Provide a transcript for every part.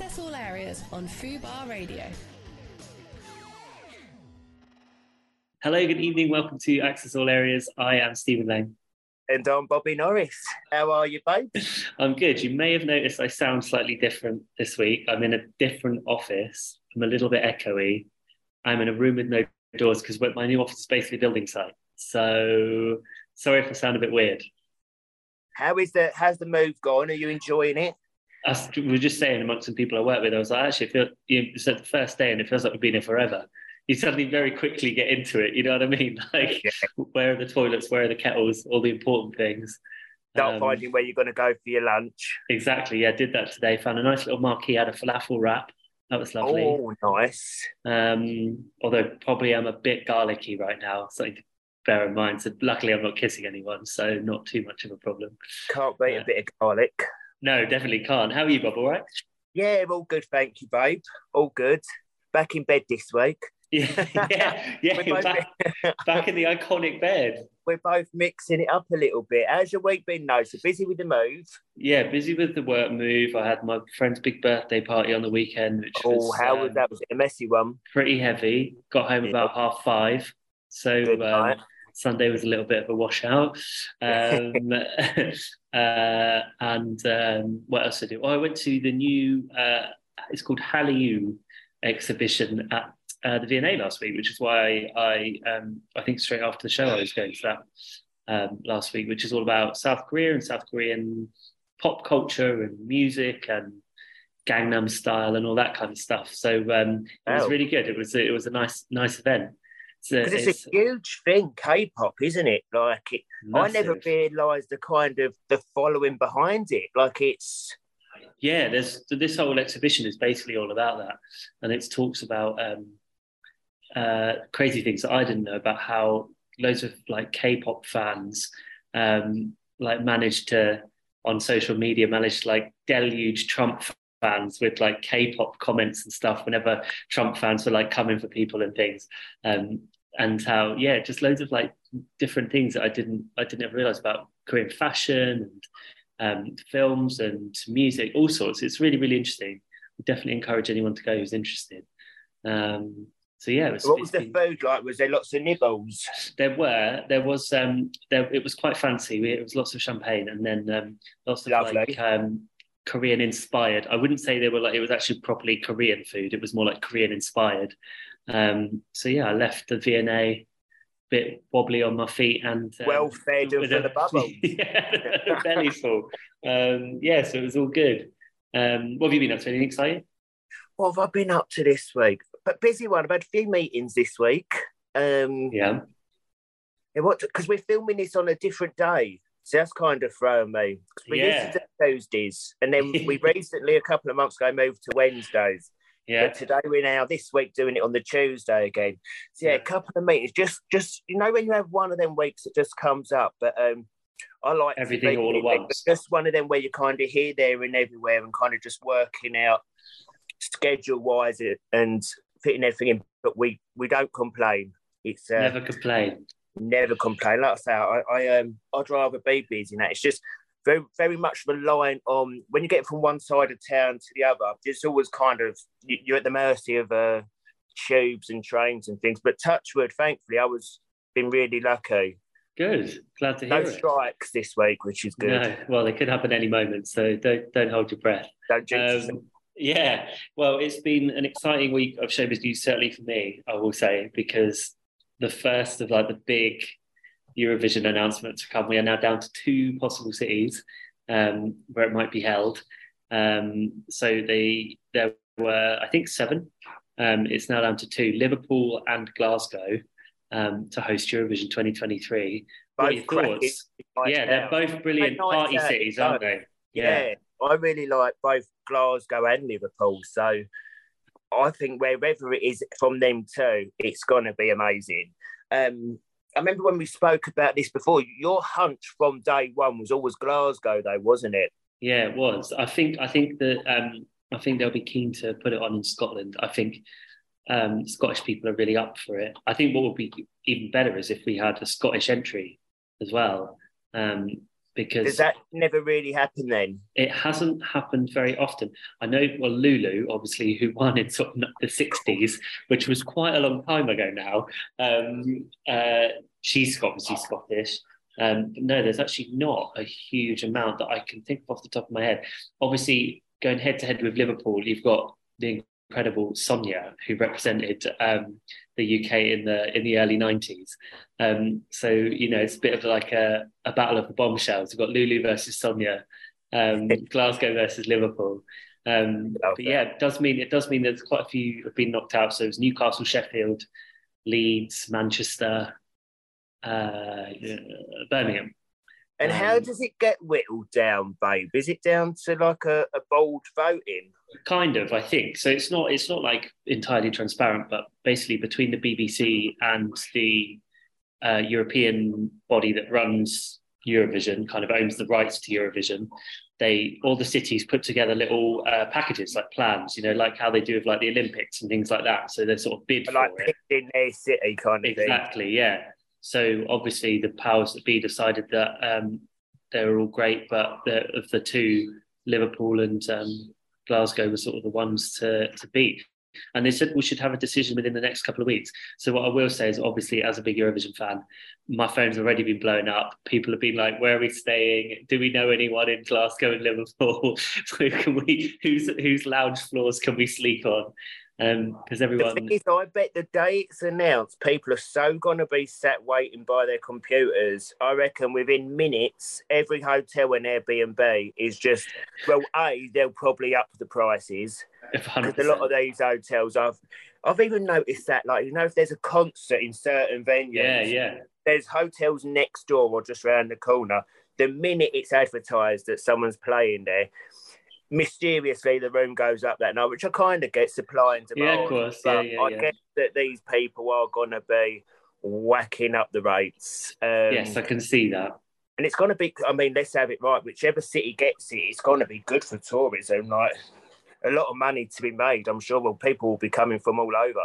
Access all areas on Fubar Radio. Hello, good evening. Welcome to Access All Areas. I am Stephen Lane. And I'm Bobby Norris. How are you, babe? I'm good. You may have noticed I sound slightly different this week. I'm in a different office. I'm a little bit echoey. I'm in a room with no doors because my new office is basically a building site. So sorry if I sound a bit weird. How is the how's the move gone? Are you enjoying it? I we were just saying amongst some people I work with, I was like, actually, I feel you it's the first day and it feels like we've been here forever. You suddenly very quickly get into it. You know what I mean? Like, yeah. where are the toilets? Where are the kettles? All the important things. Start um, finding where you're going to go for your lunch. Exactly. Yeah, I did that today. Found a nice little marquee, had a falafel wrap. That was lovely. Oh, nice. Um, although probably I'm a bit garlicky right now, something to bear in mind. So luckily I'm not kissing anyone, so not too much of a problem. Can't wait uh, a bit of garlic. No, definitely can't. How are you, Bob? All right? Yeah, all good, thank you, babe. All good. Back in bed this week. Yeah, yeah, yeah. back, back in the iconic bed. We're both mixing it up a little bit. How's your week been, though? So busy with the move? Yeah, busy with the work move. I had my friend's big birthday party on the weekend. Which oh, was, how um, was that? Was it a messy one? Pretty heavy. Got home yeah. about half five. So um, Sunday was a little bit of a washout. Um, uh, and um, what else did I do? Oh, I went to the new, uh, it's called Hallyu exhibition at uh, the V&A last week, which is why I, um, I think straight after the show I was going to that um, last week, which is all about South Korea and South Korean pop culture and music and Gangnam Style and all that kind of stuff. So um, it was really good. It was it was a nice nice event. Because it's, it's, a huge thing, K-pop, isn't it? Like it, I never realised the kind of the following behind it. Like it's yeah, there's this whole exhibition is basically all about that, and it talks about um, uh, crazy things that I didn't know about how loads of like K-pop fans um, like managed to on social media managed to like deluge Trump fans with like K-pop comments and stuff whenever Trump fans were like coming for people and things. Um, and how yeah, just loads of like different things that I didn't I didn't ever realize about Korean fashion and um, films and music, all sorts. It's really really interesting. We definitely encourage anyone to go who's interested. Um, so yeah, was, what was the been, food like? Was there lots of nibbles? There were. There was. Um, there it was quite fancy. We, it was lots of champagne and then um, lots of Lovely. like um, Korean inspired. I wouldn't say they were like it was actually properly Korean food. It was more like Korean inspired. Um, so yeah, I left the V&A bit wobbly on my feet and um, well fed with a, the bubble. yeah, belly full. Um, yeah, so it was all good. Um, what have you been up to? Anything exciting? What have I been up to this week? But busy one. I've had a few meetings this week. Um, yeah. What? Because we're filming this on a different day. So that's kind of throwing me. We yeah. used to do Tuesdays, and then we recently, a couple of months ago, moved to Wednesdays. Yeah. But today we're now this week doing it on the Tuesday again. So yeah, yeah, a couple of meetings. Just just you know when you have one of them weeks that just comes up. But um I like everything all at once. Just one of them where you kind of here, there, and everywhere, and kind of just working out schedule wise and fitting everything in. But we we don't complain. It's uh, never complain. Never complain. Like I say, I, I um I'd rather be busy. That it's just very very much reliant on when you get from one side of town to the other. It's always kind of you're at the mercy of uh, tubes and trains and things. But touchwood, thankfully, I was been really lucky. Good, glad to hear. No it. strikes this week, which is good. No, well, they could happen any moment, so don't don't hold your breath. Don't um, yeah, well, it's been an exciting week of showbiz news, certainly for me. I will say because the first of like the big Eurovision announcement to come. We are now down to two possible cities um, where it might be held. Um, so they there were, I think, seven. Um, it's now down to two: Liverpool and Glasgow um, to host Eurovision 2023. Both thoughts? Yeah, they're both brilliant party cities, aren't they? Yeah. yeah, I really like both Glasgow and Liverpool. So I think wherever it is from them two, it's going to be amazing. Um, I remember when we spoke about this before. Your hunch from day one was always Glasgow, though, wasn't it? Yeah, it was. I think. I think that. Um, I think they'll be keen to put it on in Scotland. I think um, Scottish people are really up for it. I think what would be even better is if we had a Scottish entry as well, um, because does that never really happened. then? It hasn't happened very often. I know, well, Lulu, obviously, who won in sort of the 60s, which was quite a long time ago now, um, uh, she's obviously Scottish. Um, no, there's actually not a huge amount that I can think of off the top of my head. Obviously, going head to head with Liverpool, you've got the incredible Sonia, who represented um, the UK in the in the early nineties. Um, so you know, it's a bit of like a, a battle of the bombshells. We've got Lulu versus Sonia, um, Glasgow versus Liverpool. Um, but yeah, it does mean it does mean there's quite a few have been knocked out. So it's Newcastle, Sheffield, Leeds, Manchester, uh, Birmingham. And um, how does it get whittled down, babe? Is it down to like a, a bold voting? Kind of, I think. So it's not it's not like entirely transparent, but basically between the BBC and the uh, European body that runs Eurovision, kind of owns the rights to Eurovision. They all the cities put together little uh, packages like plans, you know, like how they do with like the Olympics and things like that. So they sort of bid like for it. in their city, kind of exactly, thing. yeah. So obviously the powers that be decided that um, they were all great, but the, of the two, Liverpool and um, Glasgow were sort of the ones to, to beat. And they said we should have a decision within the next couple of weeks. So what I will say is, obviously, as a big Eurovision fan, my phone's already been blown up. People have been like, "Where are we staying? Do we know anyone in Glasgow and Liverpool? can we whose whose lounge floors can we sleep on?" Because um, everyone. The thing is, I bet the day it's announced, people are so going to be sat waiting by their computers. I reckon within minutes, every hotel and Airbnb is just well, a they'll probably up the prices because a lot of these hotels I've I've even noticed that like you know if there's a concert in certain venues, yeah, yeah, there's hotels next door or just around the corner. The minute it's advertised that someone's playing there, mysteriously the room goes up that night, which I kind of get supply and demand. Yeah, of course. Yeah, yeah, I yeah. get that these people are going to be whacking up the rates. Um, yes, I can see that. And it's going to be, I mean, let's have it right. Whichever city gets it, it's going to be good for tourism. Like a lot of money to be made. I'm sure well, people will be coming from all over.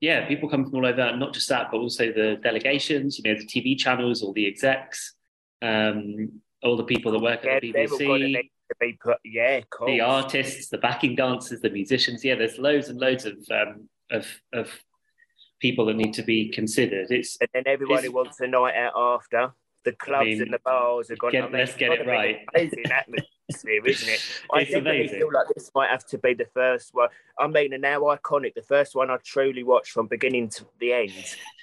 Yeah, people come from all over. Not just that, but also the delegations, you know, the TV channels, all the execs, um, all the people that work yeah, at the BBC put. Yeah, cool. The artists, the backing dancers, the musicians. Yeah, there's loads and loads of um, of of people that need to be considered. It's and then everybody wants a night out after. The clubs I mean, and the bars are going. Get, I mean, let's get it right. Amazing atmosphere, isn't it? I it's definitely amazing. feel like this might have to be the first one. I mean, and now iconic. The first one I truly watched from beginning to the end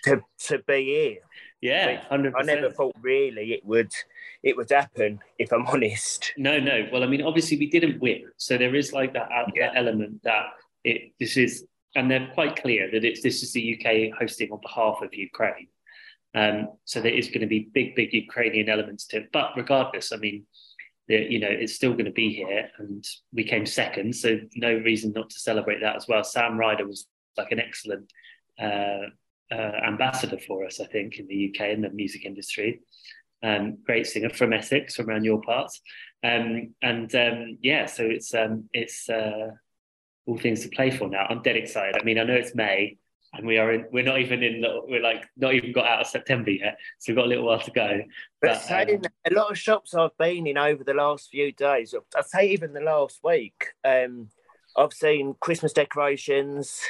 to to be here. Yeah, hundred I never thought really it would it would happen, if I'm honest. No, no. Well, I mean, obviously we didn't win, so there is like that, yeah. that element that it this is, and they're quite clear that it's this is the UK hosting on behalf of Ukraine. Um, so there is going to be big, big Ukrainian elements to it. But regardless, I mean, the, you know, it's still going to be here, and we came second, so no reason not to celebrate that as well. Sam Ryder was like an excellent uh, uh, ambassador for us, I think, in the UK in the music industry um, great singer from Essex, from around your parts. Um, and um, yeah, so it's um, it's uh, all things to play for now. I'm dead excited. I mean, I know it's May, and we are in. We're not even in. We're like not even got out of September yet, so we've got a little while to go. But, but um, a lot of shops I've been in over the last few days, I'd say even the last week, um, I've seen Christmas decorations.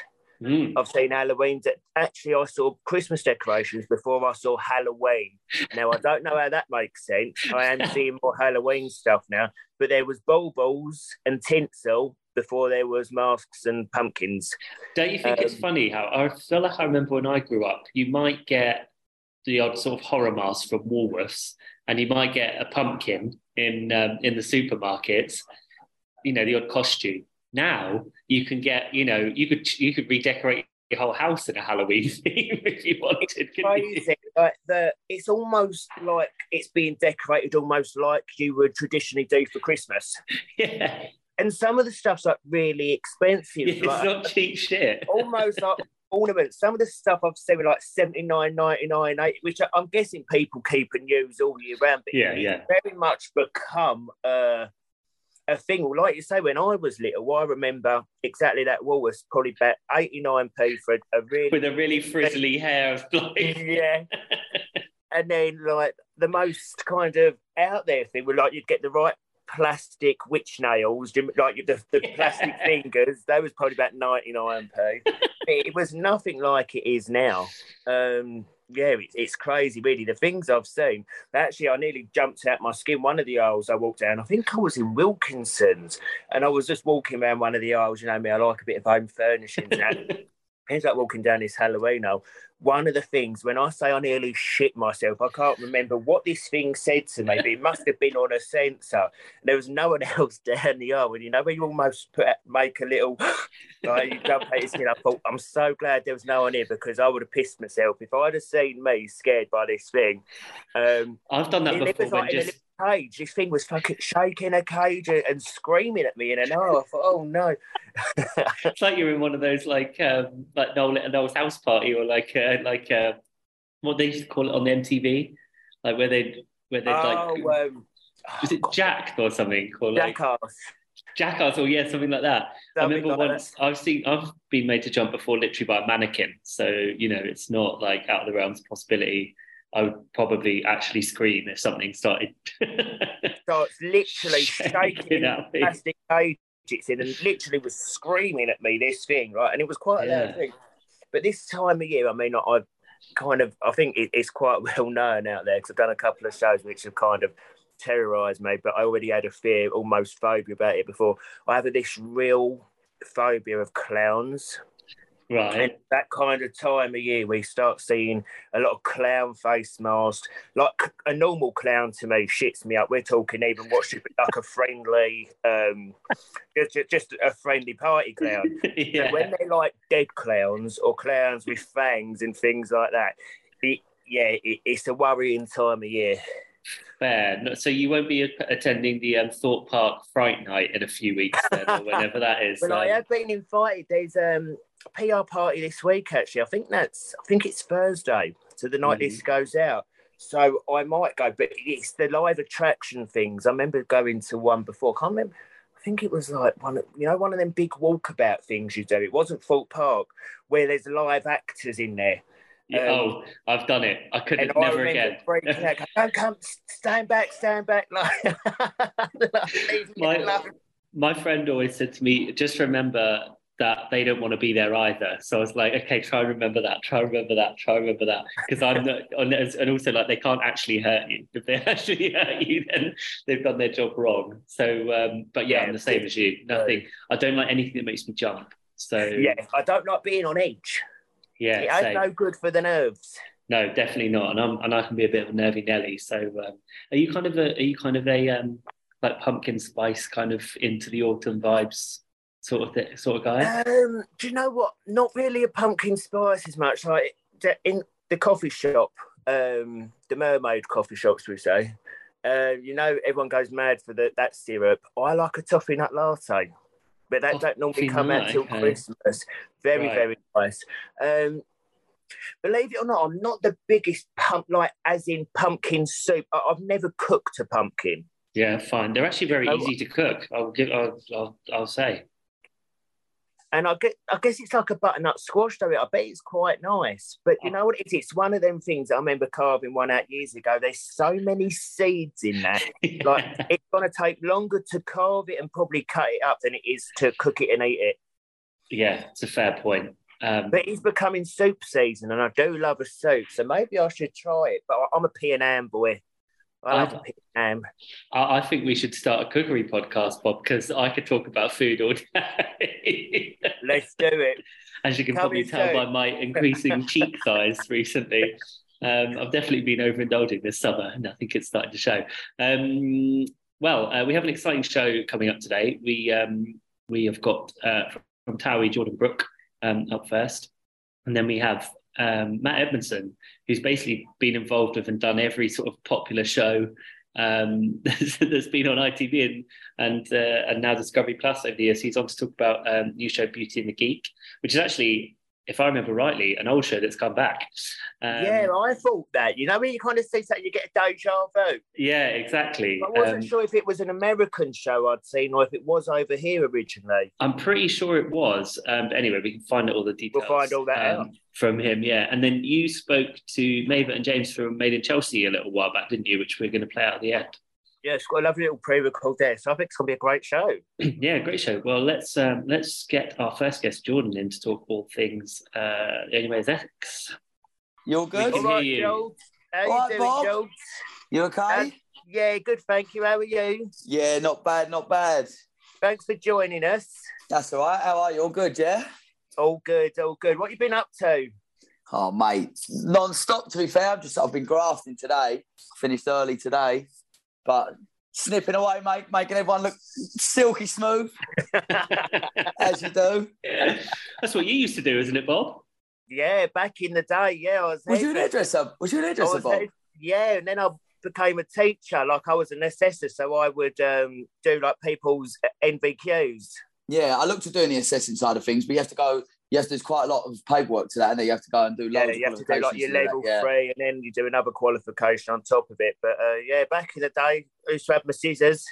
Mm. I've seen Halloween. That Actually, I saw Christmas decorations before I saw Halloween. Now, I don't know how that makes sense. I am seeing more Halloween stuff now, but there was baubles and tinsel before there was masks and pumpkins. Don't you think um, it's funny how I feel like I remember when I grew up, you might get the odd sort of horror mask from Woolworths, and you might get a pumpkin in um, in the supermarkets. You know, the odd costume. Now you can get, you know, you could you could redecorate your whole house in a Halloween theme if you wanted. It's crazy. Like the, it's almost like it's being decorated almost like you would traditionally do for Christmas. Yeah. And some of the stuff's like really expensive. It's like, not cheap shit. almost like ornaments. Some of the stuff I've seen like seventy nine ninety nine, which I'm guessing people keep and use all year round. But yeah, yeah, very much become uh, a thing. Well, like you say, when I was little, I remember exactly that wall was probably about 89p for a, really with a really frizzly hair yeah. and then like the most kind of out there thing. Where like you'd get the right plastic witch nails, like the, the yeah. plastic fingers. That was probably about 99p. it was nothing like it is now. Um, yeah, it's, it's crazy, really. The things I've seen. Actually, I nearly jumped out my skin. One of the aisles I walked down, I think I was in Wilkinson's, and I was just walking around one of the aisles. You know me, I like a bit of home furnishings. ends up walking down this Halloween aisle one of the things when I say I nearly shit myself, I can't remember what this thing said to me, but it must have been on a sensor. There was no one else down the aisle, and you know when you almost put make a little like you jump at his skin. I thought I'm so glad there was no one here because I would have pissed myself if I'd have seen me scared by this thing. Um, I've done that before. Like just cage. This thing was fucking shaking a cage and screaming at me, and I thought, oh no. it's like you're in one of those like um, like Noel Noel's house party or like uh, like uh, what they used to call it on the MTV, like where they where they oh, like um, was it Jack or something or like Jackass. Jackass or yeah, something like that. Something I remember once that. I've seen I've been made to jump before literally by a mannequin, so you know it's not like out of the realms of possibility. I would probably actually scream if something started. Starts it's literally shaking plastic cages in and literally was screaming at me this thing, right? And it was quite a loud thing. But this time of year, I mean, I've kind of, I think it's quite well known out there because I've done a couple of shows which have kind of terrorized me, but I already had a fear, almost phobia about it before. I have this real phobia of clowns. Right. And that kind of time of year, we start seeing a lot of clown face masks. Like a normal clown to me shits me up. We're talking even what should be like a friendly, um, just, just a friendly party clown. yeah. when they're like dead clowns or clowns with fangs and things like that, it, yeah, it, it's a worrying time of year. Fair. So you won't be attending the um, Thorpe Park Fright Night in a few weeks, then, or whenever that is. well, um... I have been invited. There's um, PR party this week. Actually, I think that's. I think it's Thursday, so the night mm-hmm. this goes out. So I might go, but it's the live attraction things. I remember going to one before. I can't remember. I think it was like one, of, you know, one of them big walkabout things you do. It wasn't Thorpe Park, where there's live actors in there. Yeah, um, oh, I've done it. I couldn't never again. Out, Don't come, stand back, stand back. Like, my, my friend always said to me, just remember that they don't want to be there either. So I was like, okay, try and remember that, try and remember that, try and remember that. Because I'm not, and also like they can't actually hurt you. If they actually hurt you, then they've done their job wrong. So, um, but yeah, yeah, I'm the same as you. Nothing. I don't like anything that makes me jump. So yeah, I don't like being on edge. Yeah, it ain't no good for the nerves. No, definitely not. And I'm, and I can be a bit of a nervy Nelly. So, um, are you kind of a, are you kind of a um, like pumpkin spice kind of into the autumn vibes sort of th- sort of guy? Um, do you know what? Not really a pumpkin spice as much. Like in the coffee shop, um, the mermaid coffee shops, we say. Uh, you know, everyone goes mad for the, that syrup. I like a toffee nut latte but that don't normally come out till okay. Christmas. Very, right. very nice. Um, believe it or not, I'm not the biggest pump, like as in pumpkin soup. I, have never cooked a pumpkin. Yeah, fine. They're actually very easy to cook. I'll give. I'll, I'll, I'll say and I get, I guess it's like a butternut squash though. I bet it's quite nice. But you know what it is? It's one of them things. I remember carving one out years ago. There's so many seeds in that. yeah. Like it's gonna take longer to carve it and probably cut it up than it is to cook it and eat it. Yeah, it's a fair point. Um, but it's becoming soup season, and I do love a soup, so maybe I should try it. But I'm a P and M boy. I, I, I think we should start a cookery podcast, Bob, because I could talk about food all day. Let's do it. As you can Come probably tell by my increasing cheek size recently, um, I've definitely been overindulging this summer, and I think it's starting to show. Um, well, uh, we have an exciting show coming up today. We um, we have got uh, from Towie Jordan Brook um, up first, and then we have um, Matt Edmondson, who's basically been involved with and done every sort of popular show um, that's been on ITV and and, uh, and now Discovery Plus over the years. He's on to talk about um, new show Beauty and the Geek, which is actually if I remember rightly, an old show that's come back. Um, yeah, I thought that. You know, when you kind of see that, you get a deja vu. Yeah, exactly. I wasn't um, sure if it was an American show I'd seen or if it was over here originally. I'm pretty sure it was. Um, anyway, we can find out all the details. We'll find all that out um, from him. Yeah, and then you spoke to Maeve and James from Made in Chelsea a little while back, didn't you? Which we're going to play out at the end. Yeah, it's got a lovely little pre-record there, so I think it's going to be a great show. yeah, great show. Well, let's um, let's get our first guest, Jordan, in to talk all things uh, Anyways X. You're good. All right, you. Joel. How all you right, doing, Bob? Joel? You okay? Uh, yeah, good. Thank you. How are you? Yeah, not bad, not bad. Thanks for joining us. That's all right. How are you? All good, yeah? All good, all good. What you been up to? Oh, mate, non-stop. To be fair, I've just I've been grafting today. Finished early today, but snipping away, mate, making everyone look silky smooth, as you do. Yeah. That's what you used to do, isn't it, Bob? Yeah, back in the day, yeah. I was, was you an hairdresser? Was you an hairdresser, Bob? Head, yeah, and then I became a teacher. Like I was an assessor, so I would um, do like people's NVQs. Yeah, I looked at doing the assessing side of things, but you have to go to, there's quite a lot of paperwork to that, and then you have to go and do loads. Yeah, you have to do like your level that, yeah. three, and then you do another qualification on top of it. But uh, yeah, back in the day, I used to have my scissors.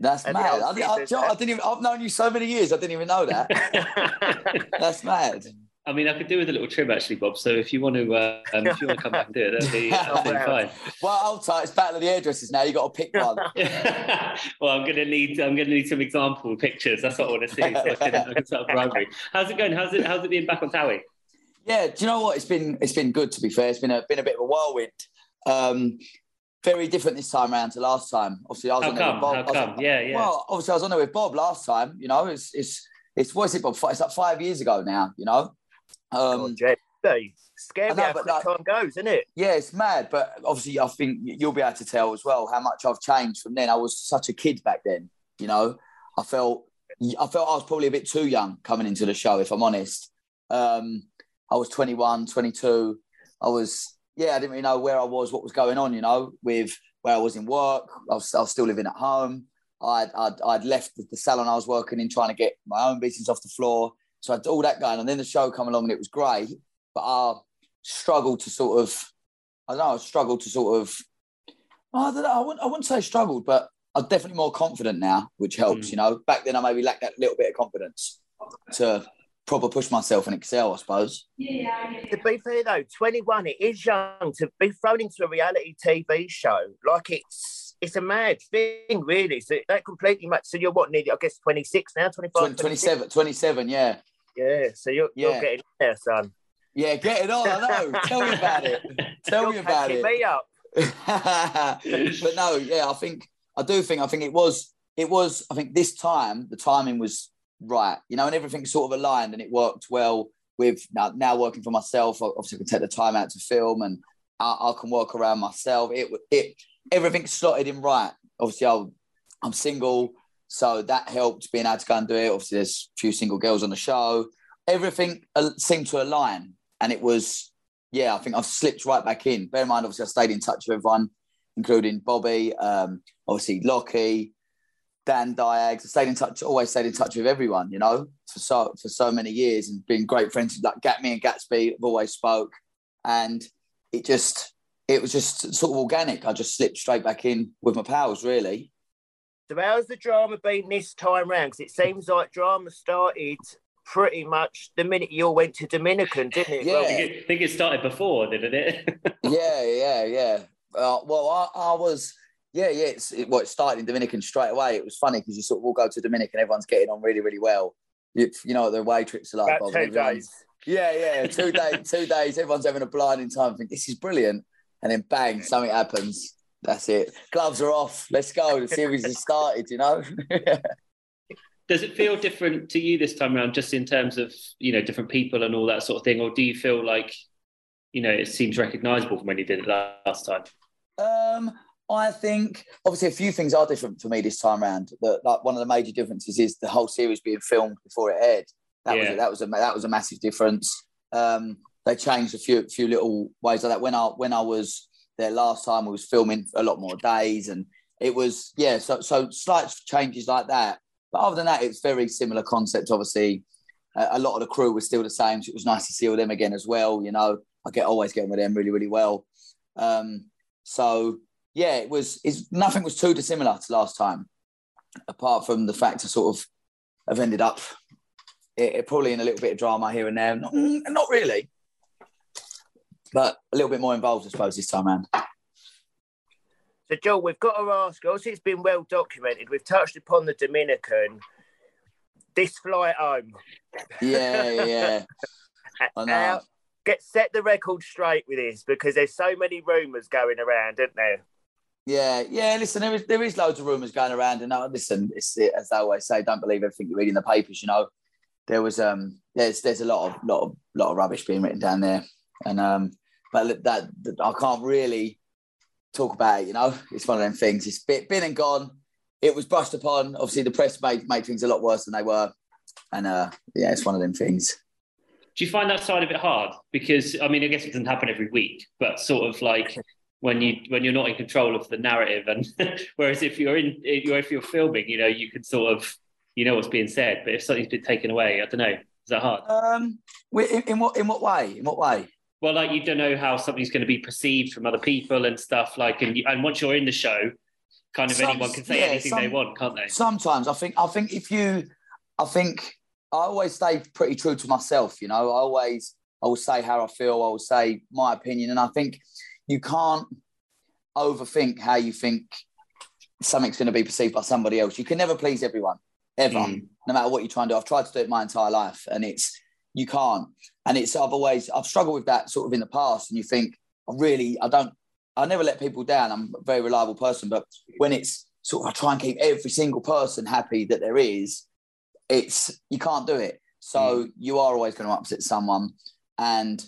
That's mad. I, I, I, I, didn't even. I've known you so many years. I didn't even know that. That's mad. I mean, I could do with a little trim actually, Bob. So if you want to, uh, um, if you want to come back and do it, that'd be, that'd be fine. Well, tight. It's battle of the hairdressers now. You got to pick one. well, I'm gonna need. I'm gonna need some example pictures. That's what I want to see. So I can, I can start bribery. How's it going? How's it? How's it being back on Towie? Yeah, do you know what? It's been it's been good to be fair. It's been a been a bit of a whirlwind. Um, very different this time around to last time. Obviously, I was How on come? there with Bob. How come? yeah, yeah. Well, obviously, I was on there with Bob last time. You know, it's it's it's what's it, Bob? It's like five years ago now. You know, um, God, scary know, how like, time goes, isn't it? Yeah, it's mad. But obviously, I think you'll be able to tell as well how much I've changed from then. I was such a kid back then. You know, I felt I felt I was probably a bit too young coming into the show, if I'm honest. Um, I was 21, 22. I was, yeah, I didn't really know where I was, what was going on, you know, with where I was in work. I was, I was still living at home. I'd, I'd, I'd left the salon I was working in trying to get my own business off the floor. So I had all that going, and then the show come along, and it was great. But I struggled to sort of, I don't know, I struggled to sort of, I don't know, I wouldn't, I wouldn't say struggled, but I'm definitely more confident now, which helps. Mm. You know, back then I maybe lacked that little bit of confidence to proper push myself and excel, I suppose. Yeah. To be fair though, 21, it is young to be thrown into a reality TV show. Like it's it's a mad thing, really. So that completely much. So you're what, nearly, I guess, 26 now, 25? 27, 27, yeah. Yeah, so you're, yeah. you're getting there, son. Yeah, get it on. I know. Tell me about it. Tell you're me about it. me up. but no, yeah, I think I do think I think it was it was I think this time the timing was right, you know, and everything sort of aligned and it worked well with now, now working for myself. Obviously, I can take the time out to film and I, I can work around myself. It it everything slotted in right. Obviously, i am single, so that helped being able to go and do it. Obviously, there's a few single girls on the show. Everything uh, seemed to align, and it was, yeah, I think I've slipped right back in. Bear in mind, obviously, I stayed in touch with everyone, including Bobby, um, obviously Lockie, Dan Diags. I stayed in touch, always stayed in touch with everyone, you know, for so for so many years, and been great friends like Gat me and Gatsby. Have always spoke, and it just it was just sort of organic. I just slipped straight back in with my pals, really. So how's the drama been this time round? Because it seems like drama started pretty much the minute you all went to Dominican, didn't it? Yeah, well, I, think it, I think it started before, didn't it? yeah, yeah, yeah. Uh, well, I, I, was, yeah, yeah. It's, it, well, it started in Dominican straight away. It was funny because you sort of all go to Dominican, everyone's getting on really, really well. You, you know what the way trips are like. About two days. Yeah, yeah, two days. Two days. Everyone's having a blinding time. I think this is brilliant and then bang, something happens. That's it. Gloves are off. Let's go. The series has started. You know. Does it feel different to you this time around, just in terms of you know different people and all that sort of thing, or do you feel like you know it seems recognisable from when you did it last time? Um, I think obviously a few things are different for me this time around. That like one of the major differences is the whole series being filmed before it aired. That yeah. was a, that was a that was a massive difference. Um, they changed a few few little ways like that. When I when I was there last time, we was filming a lot more days, and it was yeah. So so slight changes like that. But other than that, it's very similar concept. Obviously, a lot of the crew was still the same, so it was nice to see all them again as well. You know, I get always getting with them really, really well. Um, so yeah, it was. It's, nothing was too dissimilar to last time, apart from the fact I sort of have ended up it, it probably in a little bit of drama here and there. Not, not really, but a little bit more involved, I suppose, this time around. So, Joel, we've got to ask. Obviously, it's been well documented. We've touched upon the Dominican. This flight home. Yeah, yeah. I know. Uh, get set the record straight with this because there's so many rumours going around, aren't there? Yeah, yeah. Listen, there is there is loads of rumours going around, and uh, listen, it's as they always say, don't believe everything you read in the papers. You know, there was um there's there's a lot of lot of lot of rubbish being written down there, and um but that, that I can't really talk about it. You know, it's one of them things. It's been, been and gone. It was brushed upon. Obviously, the press made made things a lot worse than they were, and uh yeah, it's one of them things. Do you find that side of it hard? Because I mean, I guess it doesn't happen every week, but sort of like when you when you're not in control of the narrative, and whereas if you're in if you're filming, you know, you can sort of you know what's being said. But if something's been taken away, I don't know. Is that hard? Um, in, in what in what way? In what way? Well, like you don't know how something's going to be perceived from other people and stuff. Like, and you, and once you're in the show, kind of some, anyone can say yeah, anything some, they want, can't they? Sometimes I think I think if you, I think I always stay pretty true to myself. You know, I always I will say how I feel. I will say my opinion, and I think you can't overthink how you think something's going to be perceived by somebody else. You can never please everyone ever, mm. no matter what you try and do. I've tried to do it my entire life, and it's you can't. And it's I've always I've struggled with that sort of in the past. And you think I really I don't I never let people down. I'm a very reliable person, but when it's sort of I try and keep every single person happy that there is, it's you can't do it. So mm. you are always going to upset someone, and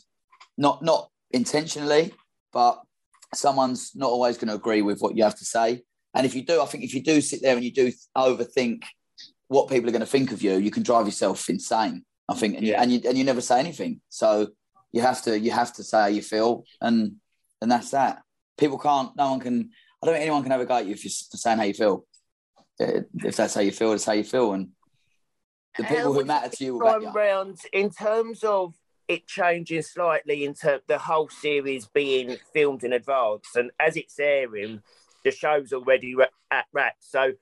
not not intentionally, but someone's not always going to agree with what you have to say. And if you do, I think if you do sit there and you do overthink what people are going to think of you, you can drive yourself insane. I think, and, yeah. you, and you and you never say anything. So you have to you have to say how you feel, and and that's that. People can't. No one can. I don't think anyone can ever go at you if you're saying how you feel. Uh, if that's how you feel, it's how you feel, and the people who matter to you will back you round in terms of it changing slightly into the whole series being filmed in advance, and as it's airing, the show's already at wrap. So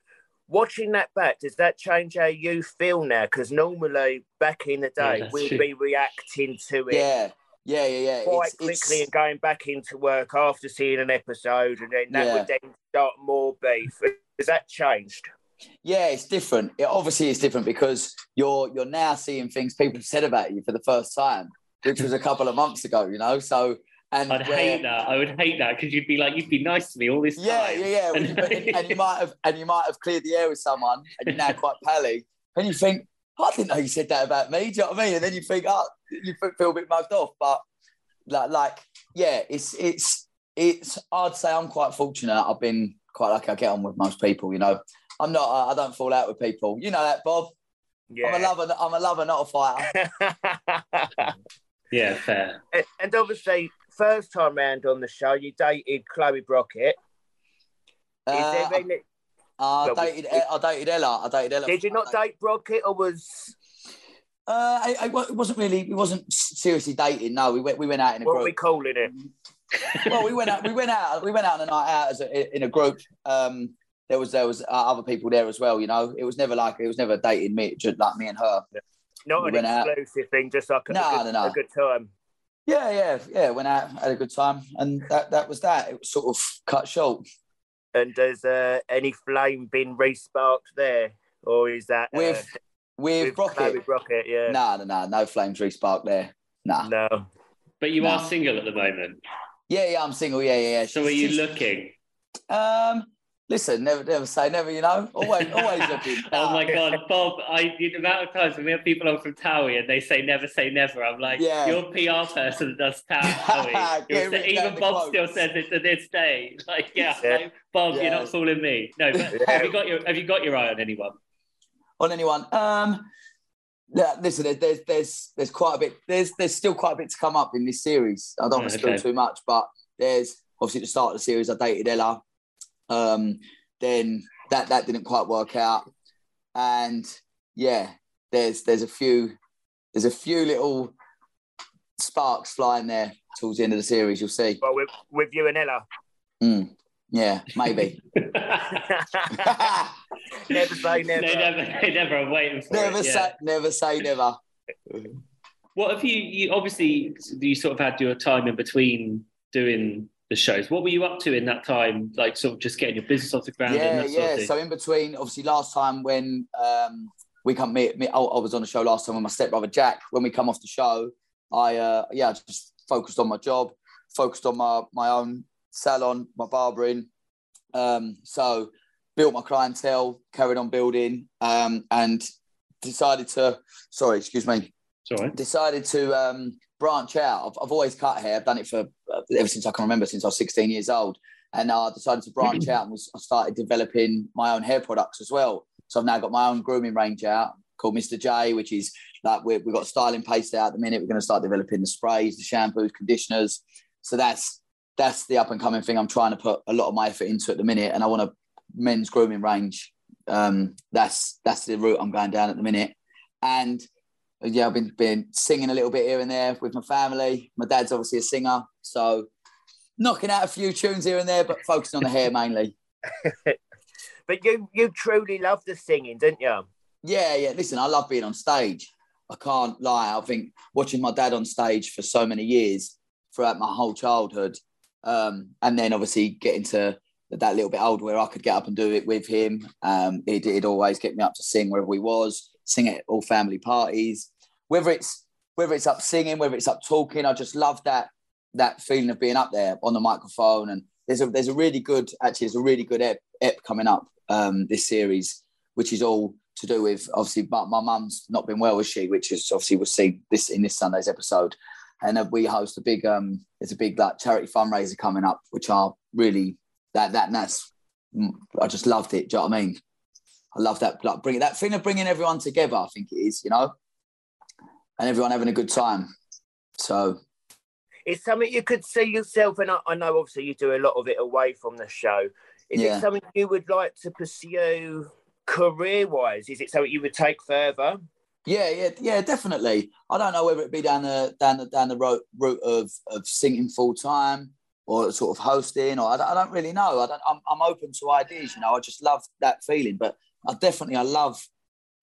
watching that back, does that change how you feel now? Because normally back in the day, yeah, we'd true. be reacting to it. Yeah. Yeah, yeah, yeah. Quite it's, quickly it's... and going back into work after seeing an episode, and then that yeah. would then start more beef. Has that changed? Yeah, it's different. It obviously is different because you're you're now seeing things people have said about you for the first time, which was a couple of months ago. You know, so and I'd where, hate that. I would hate that because you'd be like, you'd be nice to me all this yeah, time. Yeah, yeah, and, and, you might have, and you might have cleared the air with someone, and you're now quite pally, and you think, I didn't know you said that about me. Do you know what I mean? And then you think, oh, you feel a bit mugged off. But like, like, yeah, it's it's it's. I'd say I'm quite fortunate. I've been quite lucky. I get on with most people. You know, I'm not. I don't fall out with people. You know that, Bob. Yeah. I'm a lover. I'm a lover, not a fighter. yeah, fair. And, and obviously, first time round on the show, you dated Chloe Brockett. Is uh, there any... I, I dated, I dated Ella. I dated Ella. Did you not date Brockett, or was? Uh, I, I, it wasn't really. We wasn't seriously dating. No, we went. We went out in a what group. What are we calling it? well, we went out. We went out. We went out on a night out as a, in a group. Um, there was there was uh, other people there as well. You know, it was never like it was never dating me, just like me and her. Not we an exclusive out. thing, just like a, no, good, no, no. a good time. Yeah, yeah, yeah. Went out, had a good time, and that that was that. It was sort of cut short. And has uh, any flame been resparked there, or is that uh, with with, with Brockett? Brockett, yeah. No, no, no, no flames resparked there. Nah. No. But you are single at the moment. Yeah, yeah, I'm single. Yeah, yeah. yeah. So, are you looking? Um, Listen, never, never say never. You know, always, always looking. oh my god, Bob! I the amount of times when we have people on from Towie and they say never say never, I'm like, yeah. you're a PR person that does Towie. even Bob quotes. still says it to this day. Like, yeah, yeah. Like, Bob, yeah. you're not fooling me. No, but have you got your have you got your eye on anyone? On anyone? Um, yeah, listen, there's there's there's quite a bit. There's there's still quite a bit to come up in this series. I don't want to spill too much, but there's obviously at the start of the series, I dated Ella. Um, then that that didn't quite work out, and yeah, there's there's a few there's a few little sparks flying there towards the end of the series. You'll see. Well, with, with you and Ella. Mm, yeah, maybe. never say never. They never, they never are waiting for never it. say, yeah. never say never. What have you? You obviously you sort of had your time in between doing the shows. What were you up to in that time? Like sort of just getting your business off the ground. Yeah, yeah. So in between, obviously, last time when um, we come meet, meet I, I was on the show last time with my stepbrother Jack. When we come off the show, I uh, yeah, I just focused on my job, focused on my my own salon, my barbering. Um, so built my clientele, carried on building, um, and decided to. Sorry, excuse me. Sorry. Decided to um, branch out. I've, I've always cut hair. I've done it for uh, ever since I can remember, since I was 16 years old. And I decided to branch out and was, I started developing my own hair products as well. So I've now got my own grooming range out called Mr. J, which is like we have got styling paste out at the minute. We're going to start developing the sprays, the shampoos, conditioners. So that's that's the up and coming thing I'm trying to put a lot of my effort into at the minute. And I want a men's grooming range. Um, that's that's the route I'm going down at the minute. And yeah, I've been been singing a little bit here and there with my family. My dad's obviously a singer, so knocking out a few tunes here and there, but focusing on the hair mainly. but you you truly love the singing, didn't you? Yeah, yeah. Listen, I love being on stage. I can't lie. I think watching my dad on stage for so many years throughout my whole childhood, um, and then obviously getting to that little bit older where I could get up and do it with him. Um, it, would always get me up to sing wherever we was, sing at all family parties. Whether it's whether it's up singing, whether it's up talking, I just love that that feeling of being up there on the microphone. And there's a there's a really good actually there's a really good ep, ep coming up um, this series, which is all to do with obviously. But my mum's not been well, was she? Which is obviously we'll see this in this Sunday's episode. And uh, we host a big um, there's a big like charity fundraiser coming up, which are really that that that's I just loved it. Do you know what I mean? I love that like bringing that thing of bringing everyone together. I think it is, you know, and everyone having a good time. So it's something you could see yourself, and I, I know obviously you do a lot of it away from the show. Is yeah. it something you would like to pursue career wise? Is it something you would take further? Yeah, yeah, yeah, definitely. I don't know whether it be down the down the down the route, route of of singing full time or sort of hosting, or I don't, I don't really know. I don't. I'm, I'm open to ideas. You know, I just love that feeling. But I definitely, I love.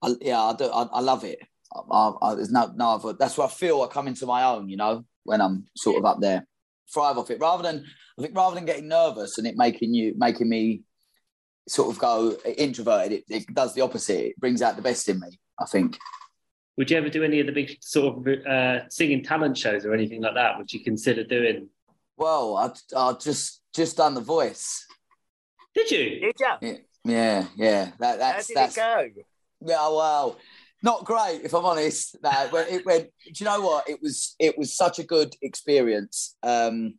I, yeah, I do. I, I love it. I, I, there's no no other. That's where I feel I come into my own. You know, when I'm sort of up there, thrive off it. Rather than I think rather than getting nervous and it making you making me sort of go introverted, it, it does the opposite. It brings out the best in me. I think. Would you ever do any of the big sort of uh, singing talent shows or anything like that? Would you consider doing? Well, I I just just done the voice. Did you? Did you? Yeah, yeah. That, that's How did that's. it go? Yeah, well, not great if I'm honest. No, when it went. Do you know what? It was it was such a good experience. Um,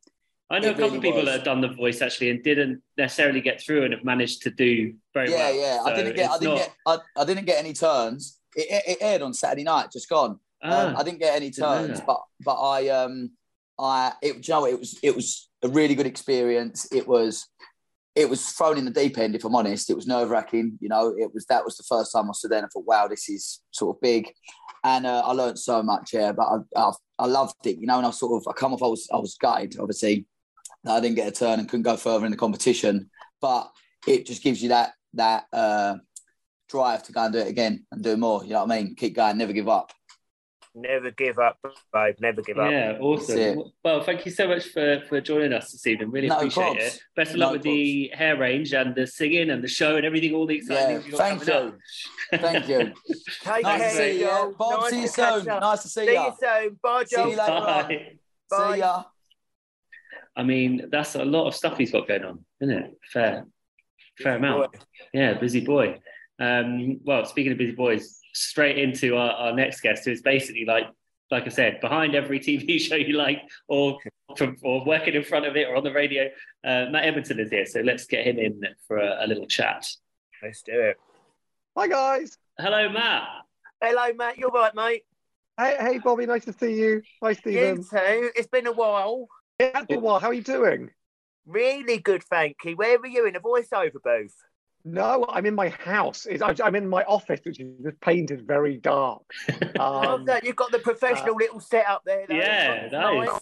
I know a couple really of people was. that have done the voice actually and didn't necessarily get through and have managed to do very yeah, well. yeah. Yeah. I didn't get. I didn't not- get. I, I didn't get any turns. It, it, aired on Saturday night, just gone. Um, Ah, I didn't get any turns, but but I um I it you know it was it was a really good experience. It was it was thrown in the deep end. If I'm honest, it was nerve wracking. You know, it was that was the first time I stood there and I thought, wow, this is sort of big, and uh, I learned so much. Yeah, but I, I I loved it. You know, and I sort of I come off. I was I was gutted, obviously, I didn't get a turn and couldn't go further in the competition. But it just gives you that that uh, drive to go and do it again and do more. You know what I mean? Keep going, never give up. Never give up, babe. Never give up. Yeah, awesome. Well, thank you so much for, for joining us this evening. Really No appreciate probs. it. Best of No luck with the hair range and the singing and the show and everything, all the exciting Yeah, things you've got thank coming you. up. Thank you. Take nice care, to see you. Bob, Nice see you soon. Nice to see, See you. you soon. Bye, See you later on. Bye. Bye. See ya. I mean, that's a lot of stuff he's got going on, isn't it? Fair, fair amount. Boy. Yeah, busy boy. Um, well, speaking of busy boys, straight into our, our next guest, who is basically like, like I said, behind every TV show you like, or from, or working in front of it, or on the radio. Uh, Matt Edmondson is here, so let's get him in for a, a little chat. Let's do it. Hi guys. Hello, Matt. Hello, Matt. You're right, mate. Hey, hey, Bobby. Nice to see you. Hi, Stephen. You too. It's been a while. It has been a while. How are you doing? Really good, thank you. Where were you in a voiceover booth? No, I'm in my house. I'm in my office, which is just painted very dark. Um, love that. You've got the professional uh, little setup there. Though. Yeah, nice.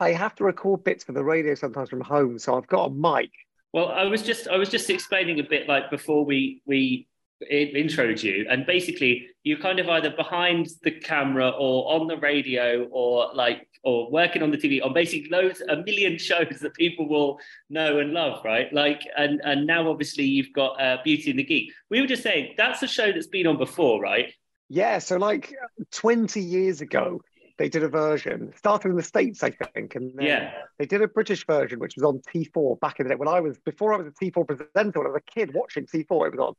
I have to record bits for the radio sometimes from home, so I've got a mic. Well, I was just I was just explaining a bit like before we we introed you, and basically you're kind of either behind the camera or on the radio or like or working on the TV on basically loads a million shows that people will know and love, right? Like and and now obviously you've got uh, Beauty and the Geek. We were just saying that's a show that's been on before, right? Yeah, so like 20 years ago, they did a version, started in the States, I think. And yeah. they did a British version, which was on T4 back in the day. When I was, before I was a T4 presenter, when I was a kid watching T4, it was on.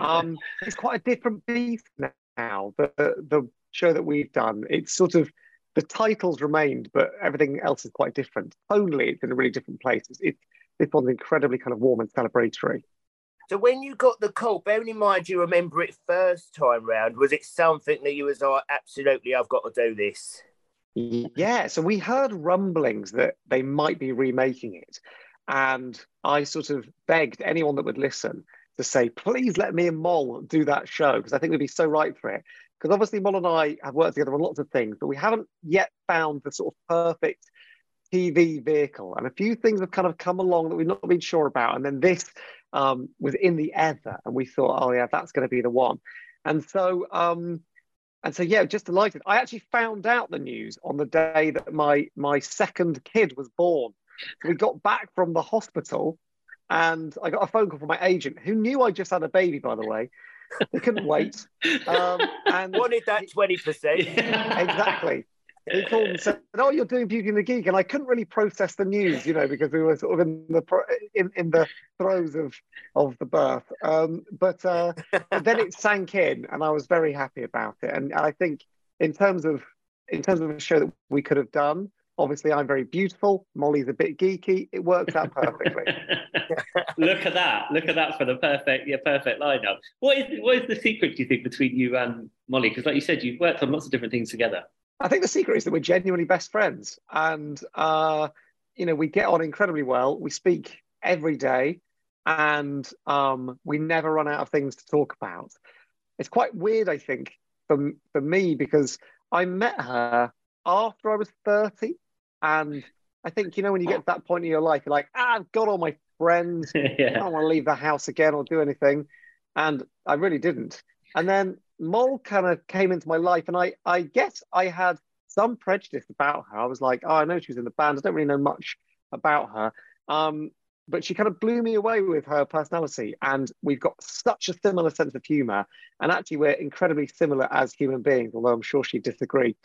Um, it's quite a different beast now, the, the show that we've done. It's sort of, the titles remained, but everything else is quite different. Only it's in a really different place. It's, it's, this one's incredibly kind of warm and celebratory. So when you got the call, bearing in mind you remember it first time round, was it something that you was like, absolutely, I've got to do this? Yeah, so we heard rumblings that they might be remaking it. And I sort of begged anyone that would listen to say, please let me and Mol do that show, because I think we'd be so right for it. Because obviously, Mol and I have worked together on lots of things, but we haven't yet found the sort of perfect TV vehicle. And a few things have kind of come along that we've not been sure about. And then this um, was in the ether, and we thought, oh yeah, that's going to be the one. And so, um, and so yeah, just delighted. I actually found out the news on the day that my my second kid was born. So we got back from the hospital, and I got a phone call from my agent, who knew I just had a baby, by the way. They couldn't wait. Um, and wanted that twenty percent exactly he called and said, "Oh, you're doing Beauty and the Geek," and I couldn't really process the news, you know, because we were sort of in the in, in the throes of of the birth. Um, but, uh, then it sank in, and I was very happy about it. And I think in terms of in terms of a show that we could have done, obviously I'm very beautiful. Molly's a bit geeky. It works out perfectly. Look at that! Look at that for the perfect, yeah, perfect lineup. What is what is the secret? Do you think between you and Molly? Because, like you said, you've worked on lots of different things together. I think the secret is that we're genuinely best friends, and uh, you know we get on incredibly well. We speak every day, and um, we never run out of things to talk about. It's quite weird, I think, for for me because I met her after I was thirty, and I think you know when you get to that point in your life, you're like, ah, I've got all my friends. yeah. I don't want to leave the house again or do anything, and I really didn't. And then Mol kind of came into my life, and I, I guess I had some prejudice about her. I was like, oh, I know she was in the band. I don't really know much about her. Um, but she kind of blew me away with her personality. And we've got such a similar sense of humor. And actually, we're incredibly similar as human beings, although I'm sure she'd disagree.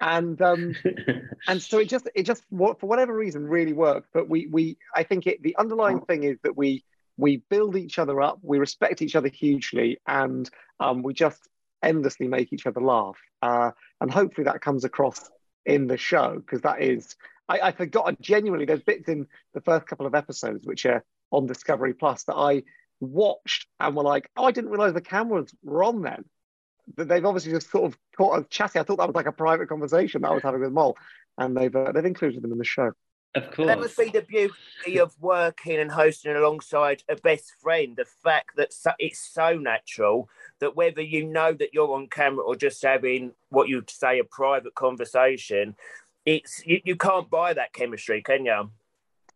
And um, and so it just it just for whatever reason really worked. But we we I think it the underlying thing is that we we build each other up, we respect each other hugely, and um, we just endlessly make each other laugh. Uh, and hopefully that comes across in the show because that is, I, I forgot genuinely, there's bits in the first couple of episodes which are on Discovery Plus that I watched and were like, oh, I didn't realize the cameras were on then. That they've obviously just sort of caught a chatting. I thought that was like a private conversation that I was having with Mol, and they've uh, they've included them in the show. Of course. That must be the beauty of working and hosting alongside a best friend. The fact that it's so natural that whether you know that you're on camera or just having what you'd say a private conversation, it's you, you can't buy that chemistry, can you?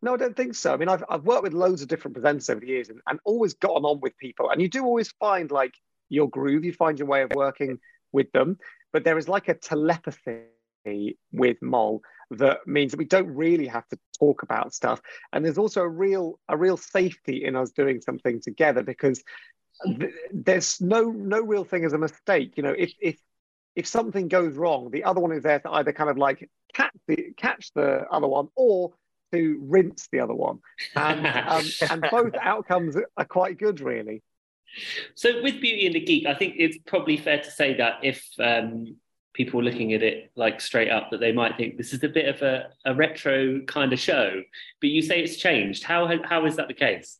No, I don't think so. I mean, I've, I've worked with loads of different presenters over the years and, and always gotten on with people. And you do always find like your groove, you find your way of working with them. But there is like a telepathy with Mol that means that we don't really have to talk about stuff. And there's also a real a real safety in us doing something together because th- there's no no real thing as a mistake. You know if if if something goes wrong the other one is there to either kind of like catch the catch the other one or to rinse the other one. And um, and both outcomes are quite good really so with beauty and the geek i think it's probably fair to say that if um, people looking at it like straight up that they might think this is a bit of a, a retro kind of show but you say it's changed. How how is that the case?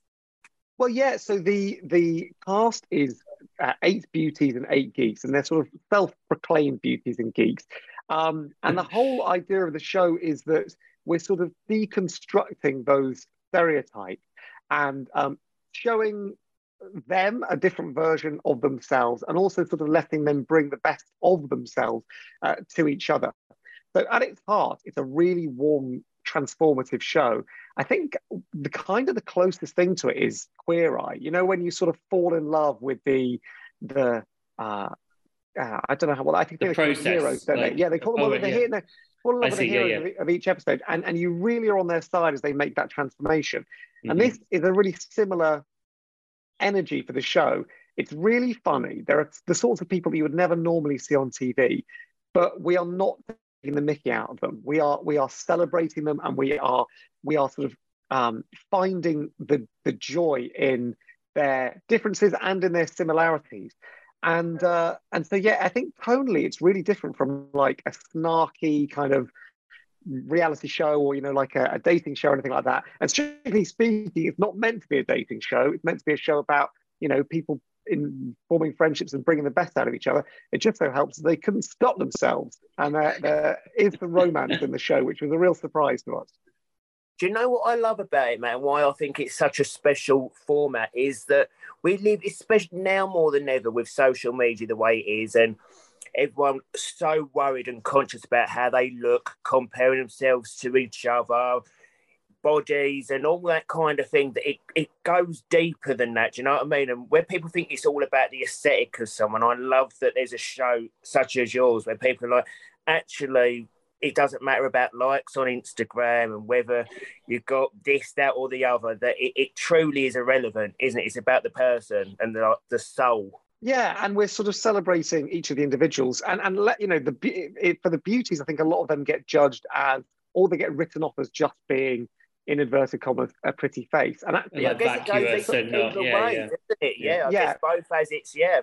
Well yeah so the the cast is uh, eight beauties and eight geeks and they're sort of self-proclaimed beauties and geeks. Um, and the whole idea of the show is that we're sort of deconstructing those stereotypes and um, showing them a different version of themselves and also sort of letting them bring the best of themselves uh, to each other. So at its heart, it's a really warm, transformative show. I think the kind of the closest thing to it is Queer Eye. You know, when you sort of fall in love with the the uh, uh, I don't know how well I think the they process, heroes, don't like, they? Yeah, they call them. yeah. fall in love with the heroes yeah, yeah. Of, each episode, and and you really are on their side as they make that transformation. Mm-hmm. And this is a really similar energy for the show. It's really funny. There are the sorts of people that you would never normally see on TV, but we are not taking the Mickey out of them. We are we are celebrating them, and we are we are sort of um, finding the the joy in their differences and in their similarities. And uh, and so yeah, I think tonally it's really different from like a snarky kind of reality show or you know like a, a, dating show or anything like that. And strictly speaking it's not meant to be a dating show. It's meant to be a show about you know people in forming friendships and bringing the best out of each other. It just so helps they couldn't stop themselves. And uh, there is the romance in the show which was a real surprise to us. Do you know what I love about it, man? Why I think it's such a special format is that we live, especially now more than ever, with social media the way it is, and everyone so worried and conscious about how they look, comparing themselves to each other, bodies, and all that kind of thing. That it, it goes deeper than that. Do you know what I mean? And where people think it's all about the aesthetic of someone, I love that there's a show such as yours where people are like, actually, it doesn't matter about likes on Instagram and whether you've got this, that, or the other. That it, it truly is irrelevant, isn't it? It's about the person and the the soul yeah, and we're sort of celebrating each of the individuals, and and let you know the it, for the beauties. I think a lot of them get judged as, or they get written off as just being in inverted commas a pretty face. And actually, yeah, I guess it goes either yeah, way, yeah. isn't it? Yeah, yeah. I yeah. guess both as it's yeah.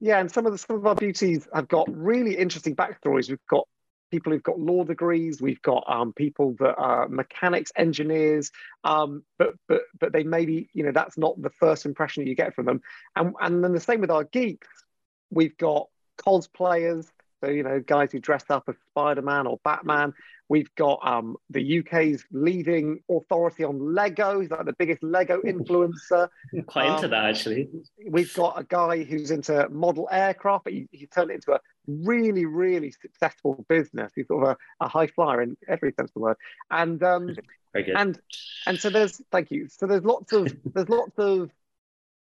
Yeah, and some of the some of our beauties have got really interesting backstories. We've got people who've got law degrees. We've got um, people that are mechanics, engineers, um, but but but they maybe you know that's not the first impression that you get from them. And and then the same with our geeks. We've got cosplayers, so you know guys who dress up as Spider Man or Batman. We've got um, the UK's leading authority on Lego. He's like the biggest Lego influencer. I'm quite um, into that actually. We've got a guy who's into model aircraft, but he, he turned it into a really, really successful business. He's sort of a, a high flyer in every sense of the word. And um, and and so there's thank you. So there's lots of there's lots of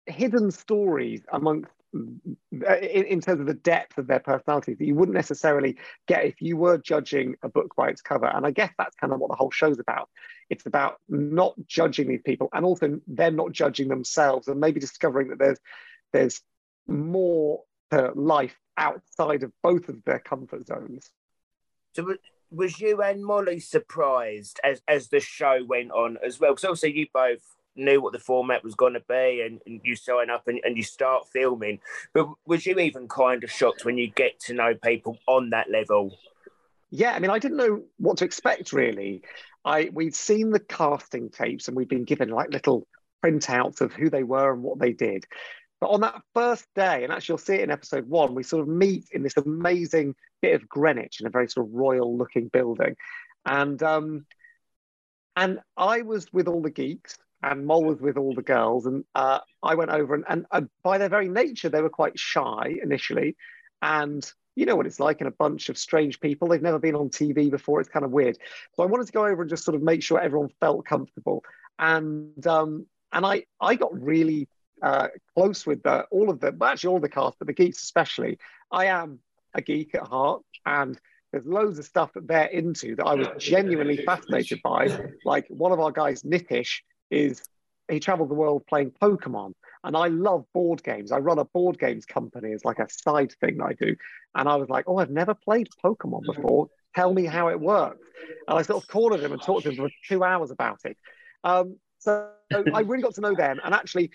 hidden stories amongst Uh, in, in, terms of the depth of their personalities that you wouldn't necessarily get if you were judging a book by its cover. And I guess that's kind of what the whole show's about. It's about not judging these people and also them not judging themselves and maybe discovering that there's there's more to life outside of both of their comfort zones. So was you and Molly surprised as, as the show went on as well? Because obviously you both knew what the format was going to be and, and you sign up and, and you start filming. But was you even kind of shocked when you get to know people on that level? Yeah, I mean, I didn't know what to expect really. I we'd seen the casting tapes and we'd been given like little printouts of who they were and what they did. But on that first day, and actually you'll see it in episode one, we sort of meet in this amazing bit of Greenwich in a very sort of royal looking building. And um, and I was with all the geeks and Mol was with all the girls. And uh, I went over and, and by their very nature, they were quite shy initially. And you know what it's like in a bunch of strange people. They've never been on TV before. It's kind of weird. So I wanted to go over and just sort of make sure everyone felt comfortable. And um, and I I got really uh, close with the, all of the, actually all the cast, but the geeks especially. I am a geek at heart, and there's loads of stuff that they're into that I was genuinely fascinated by. Like one of our guys, Nitish, is he travels the world playing Pokemon. And I love board games. I run a board games company as like a side thing that I do. And I was like, oh, I've never played Pokemon before. Tell me how it works. And I sort of cornered him and talked to him for two hours about it. Um, so I really got to know them. And actually,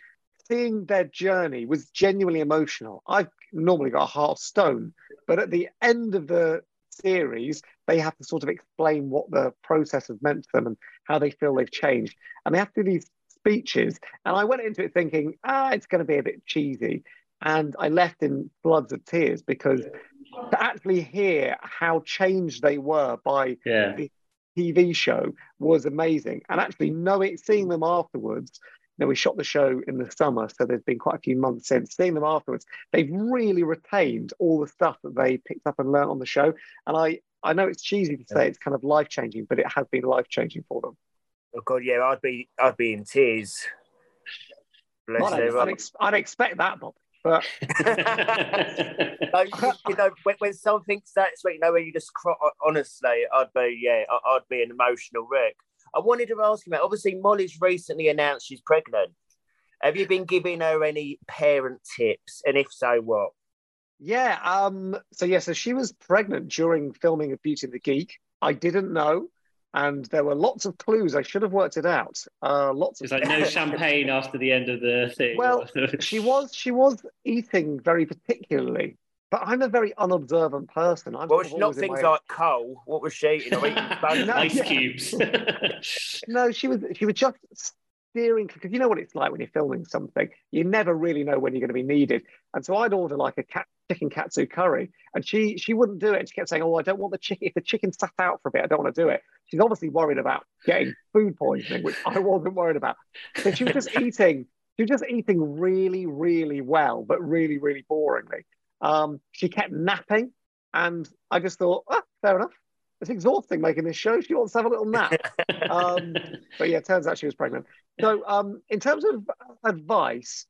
seeing their journey was genuinely emotional. I've normally got a heart of stone, but at the end of the series, they have to sort of explain what the process has meant to them and how they feel they've changed. And they have to do these speeches. And I went into it thinking, ah, it's going to be a bit cheesy. And I left in floods of tears because to actually hear how changed they were by yeah. the TV show was amazing. And actually knowing, seeing them afterwards, you know, we shot the show in the summer, so there's been quite a few months since. Seeing them afterwards, they've really retained all the stuff that they picked up and learned on the show. And I, I know it's cheesy to say it's kind of life changing, but it has been life changing for them. Oh God, yeah, I'd be, I'd be in tears. Bless I'd, I'd, ex- I'd expect that, Bob. But you know, when, when something's that sweet, you know, when you just cry, honestly, I'd be, yeah, I'd be an emotional wreck. I wanted to ask you about. Obviously, Molly's recently announced she's pregnant. Have you been giving her any parent tips, and if so, what? Yeah. Um. So yeah. So she was pregnant during filming of Beauty and the Geek. I didn't know, and there were lots of clues. I should have worked it out. Uh, lots. It's of like no champagne after the end of the thing. Well, she was she was eating very particularly. But I'm a very unobservant person. I'm well, it's not things my... like coal. What was she eating? no, Ice cubes. no, she was she was just steering because you know what it's like when you're filming something. You never really know when you're going to be needed. And so I'd order like a cat, chicken katsu curry, and she she wouldn't do it. And she kept saying, "Oh, I don't want the chicken. If the chicken sat out for a bit, I don't want to do it." She's obviously worried about getting food poisoning, which I wasn't worried about. So she was just eating. She was just eating really, really well, but really, really boringly. Um, she kept napping, and I just thought, oh, fair enough. It's exhausting making this show. She wants to have a little nap. um, but yeah, turns out she was pregnant. So, um, in terms of advice,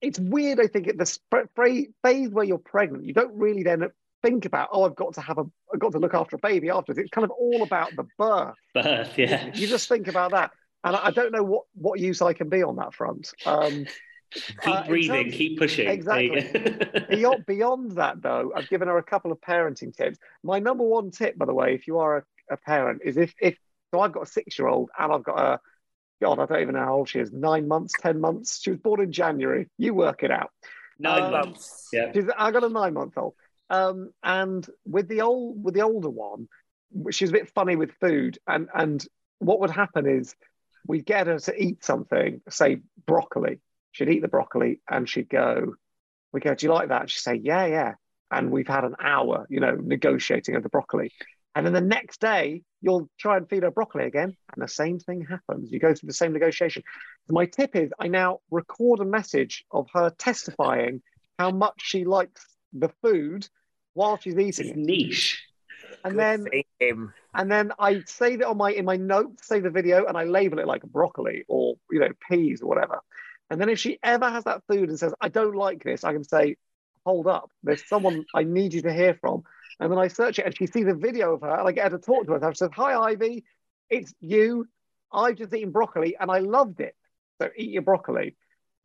it's weird. I think at the phase where you're pregnant, you don't really then think about, oh, I've got to have a, I've got to look after a baby afterwards. It's kind of all about the birth. Birth, yeah. You just think about that, and I don't know what what use I can be on that front. Um, keep uh, breathing, terms, keep pushing. Exactly. beyond, beyond that, though, I've given her a couple of parenting tips. My number one tip, by the way, if you are a, a parent, is if if so, I've got a six year old and I've got a God, I don't even know how old she is. Nine months, ten months. She was born in January. You work it out. Nine um, months. Yeah. I got a nine month old. Um, and with the old with the older one, she's a bit funny with food. And and what would happen is we'd get her to eat something, say broccoli, she'd eat the broccoli and she'd go, we go, do you like that? She'd say, yeah, yeah. And we've had an hour, you know, negotiating over the broccoli. And then the next day, you'll try and feed her broccoli again, and the same thing happens. You go through the same negotiation. My tip is I now record a message of her testifying how much she likes the food while she's eating it's. Niche. And Good then, and then I save it on my in my notes, save the video, and I label it like broccoli or you know peas or whatever. And then if she ever has that food and says, I don't like this, I can say, hold up, there's someone I need you to hear from. And then I search it and she sees a video of her and I get her to talk to her. And she says, Hi, Ivy, it's you. I've just eaten broccoli and I loved it. So eat your broccoli.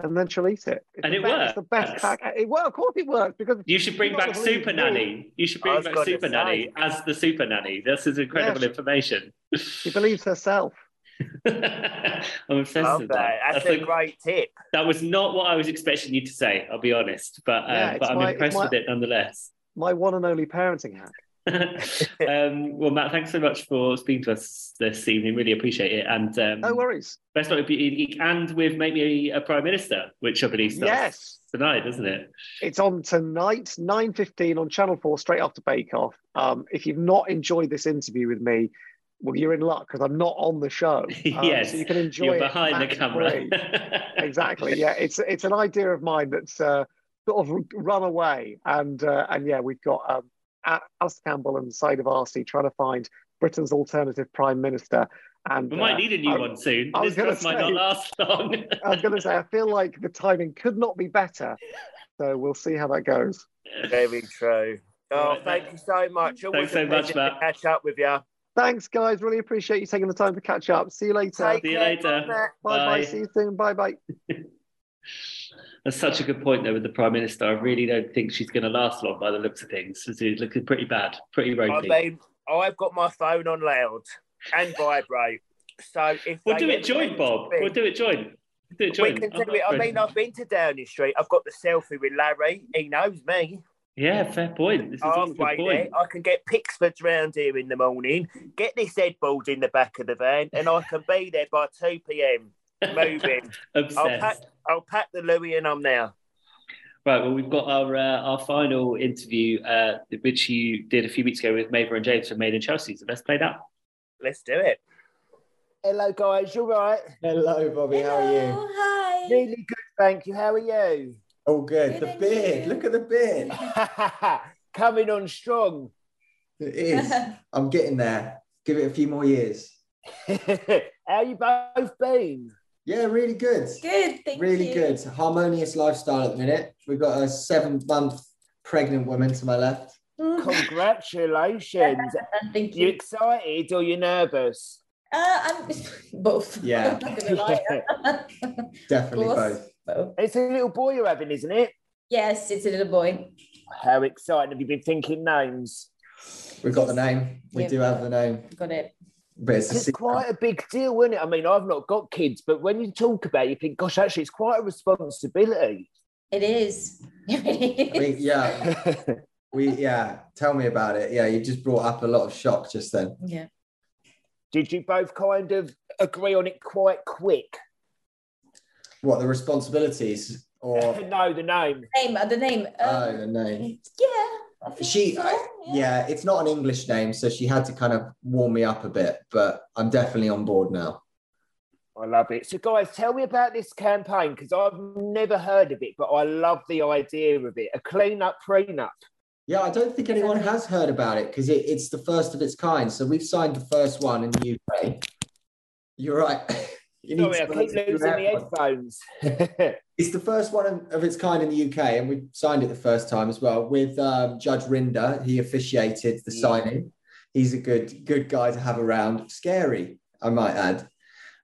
And then she'll eat it. It's and it best, works. It's the best hack. It, well, of course it works because you should bring back Super Nanny. You should bring back Super Nanny as the Super Nanny. This is incredible yeah, she, information. She believes herself. I'm obsessed with that. That's, That's a, a, great tip. That was not what I was expecting you to say. I'll be honest, but uh, yeah, but I'm my, impressed my, with it nonetheless. My one and only parenting hack. um, well, Matt, thanks so much for speaking to us this evening. Really appreciate it. And um, no worries. Best with Beauty and with maybe a prime minister, which I believe starts yes. tonight, doesn't it? It's on tonight, nine fifteen on Channel Four, straight after Bake Off. Um, if you've not enjoyed this interview with me, well, you're in luck because I'm not on the show. Um, yes, so you can enjoy you're behind the camera. exactly. Yeah, it's it's an idea of mine that's uh, sort of run away, and uh, and yeah, we've got um, Alastair Campbell and Sayeeda Warsi trying to find Britain's alternative prime minister. And we might uh, need a new I, one soon. I was this say, might not last long. I was going to say, I feel like the timing could not be better. So we'll see how that goes. Very true. Oh, right, thank you so much. Always Thanks so much, Matt. catch up with you. Thanks, guys. Really appreciate you taking the time to catch up. See you later. Take See you later. Bye bye. See you soon. Bye bye. That's such a good point, though, with the Prime Minister. I really don't think she's going to last long by the looks of things. It's looking pretty bad, pretty ropey. I mean, I've got my phone on loud and vibrate. So if we'll do it joint, Bob. we'll do it joint. Do it joint. We can do it. I mean, I've been to Downing Street. I've got the selfie with Larry. He knows me. Yeah, fair point. This is Halfway there, I can get Pickfords round here in the morning, get this headboard in the back of the van, and I can be there by 2 p.m. moving. I'll, pack, I'll pack the Louis and I'm there. Right, well, we've got our uh, our final interview, uh, which you did a few weeks ago with Maeva and James from Made in Chelsea. So let's play that. Let's do it. Hello, guys. You're right. Hello, Bobby. Hello, How are you? Hi. Really good, thank you. How are you? All good. Good the beard. you? Look at the beard. Coming on strong. It is. I'm getting there. Give it a few more years. How you both been? Yeah, really good. Good, thank you. really you. good. Harmonious lifestyle at the minute. We've got a seven month pregnant woman to my left. Mm. Congratulations. Thank you you. excited or you nervous? Uh, I'm both. Yeah. I'm not gonna lie. Definitely Both. both. both. It's a little boy you're having, isn't it? Yes, it's a little boy. How exciting. Have you been thinking names? We've got the name. We Yeah. do have the name. Got it. But it's It's secret. quite a big deal, isn't it? I mean, I've not got kids, but when you talk about it, you think, gosh, actually, it's quite a responsibility. It is. I mean, yeah, we yeah. Tell me about it. Yeah, you just brought up a lot of shock just then. yeah. Did you both kind of agree on it quite quick? What the responsibilities or no, the name. Name, uh, the name. oh Um, the name? yeah. I think She, so, I- yeah, it's not an English name, so she had to kind of warm me up a bit. But I'm definitely on board now. I love it. So, guys, tell me about this campaign because I've never heard of it, but I love the idea of it. A clean up prenup. Yeah, I don't think anyone has heard about it because it, it's the first of its kind. So we've signed the first one in the UK. You're right. You need Sorry, I to keep losing the that headphones. It's the first one of- its kind in the UK, and we signed it the first time as well with um, Judge Rinder. He officiated the Yeah. signing. He's a good good guy to have around. Scary, I might add.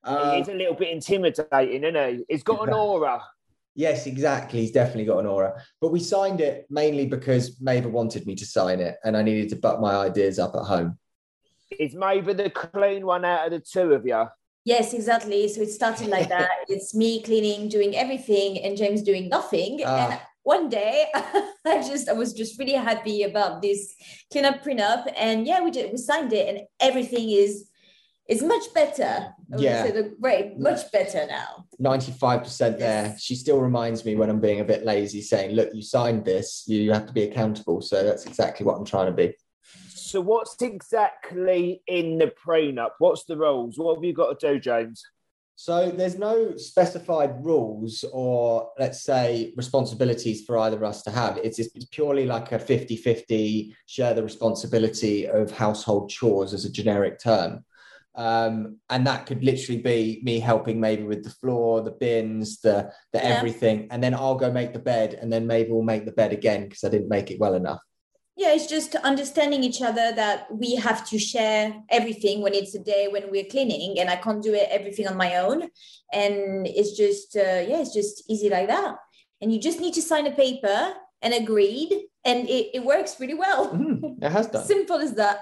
Um, He's a little bit intimidating, isn't he? He's got an aura. Yes, exactly. He's definitely got an aura. But we signed it mainly because Maeva wanted me to sign it, and I needed to butt my ideas up at home. Is Maeva the clean one out of the two of you? Yes, exactly. So it started like that. it's me cleaning, doing everything, and James doing nothing. Ah. And one day, I just I was just really happy about this cleanup prenup, and yeah, we did. We signed it, and everything is is much better. Yeah. say the great, much better now. 95% there. Yes. She still reminds me when I'm being a bit lazy, saying, Look, you signed this, you have to be accountable. So that's exactly what I'm trying to be. So, what's exactly in the prenup? What's the rules? What have you got to do, James? So there's no specified rules or let's say responsibilities for either of us to have. It's, it's purely like a 50 50 share the responsibility of household chores as a generic term. Um, and that could literally be me helping maybe with the floor, the bins, the, the Yeah. everything. And then I'll go make the bed and then maybe we'll make the bed again because I didn't make it well enough. Yeah, it's just understanding each other that we have to share everything when it's a day when we're cleaning, and I can't do it everything on my own. And it's just, uh, yeah, it's just easy like that. And you just need to sign a paper and agreed, and it, it works really well. Mm, it has done. Simple as that.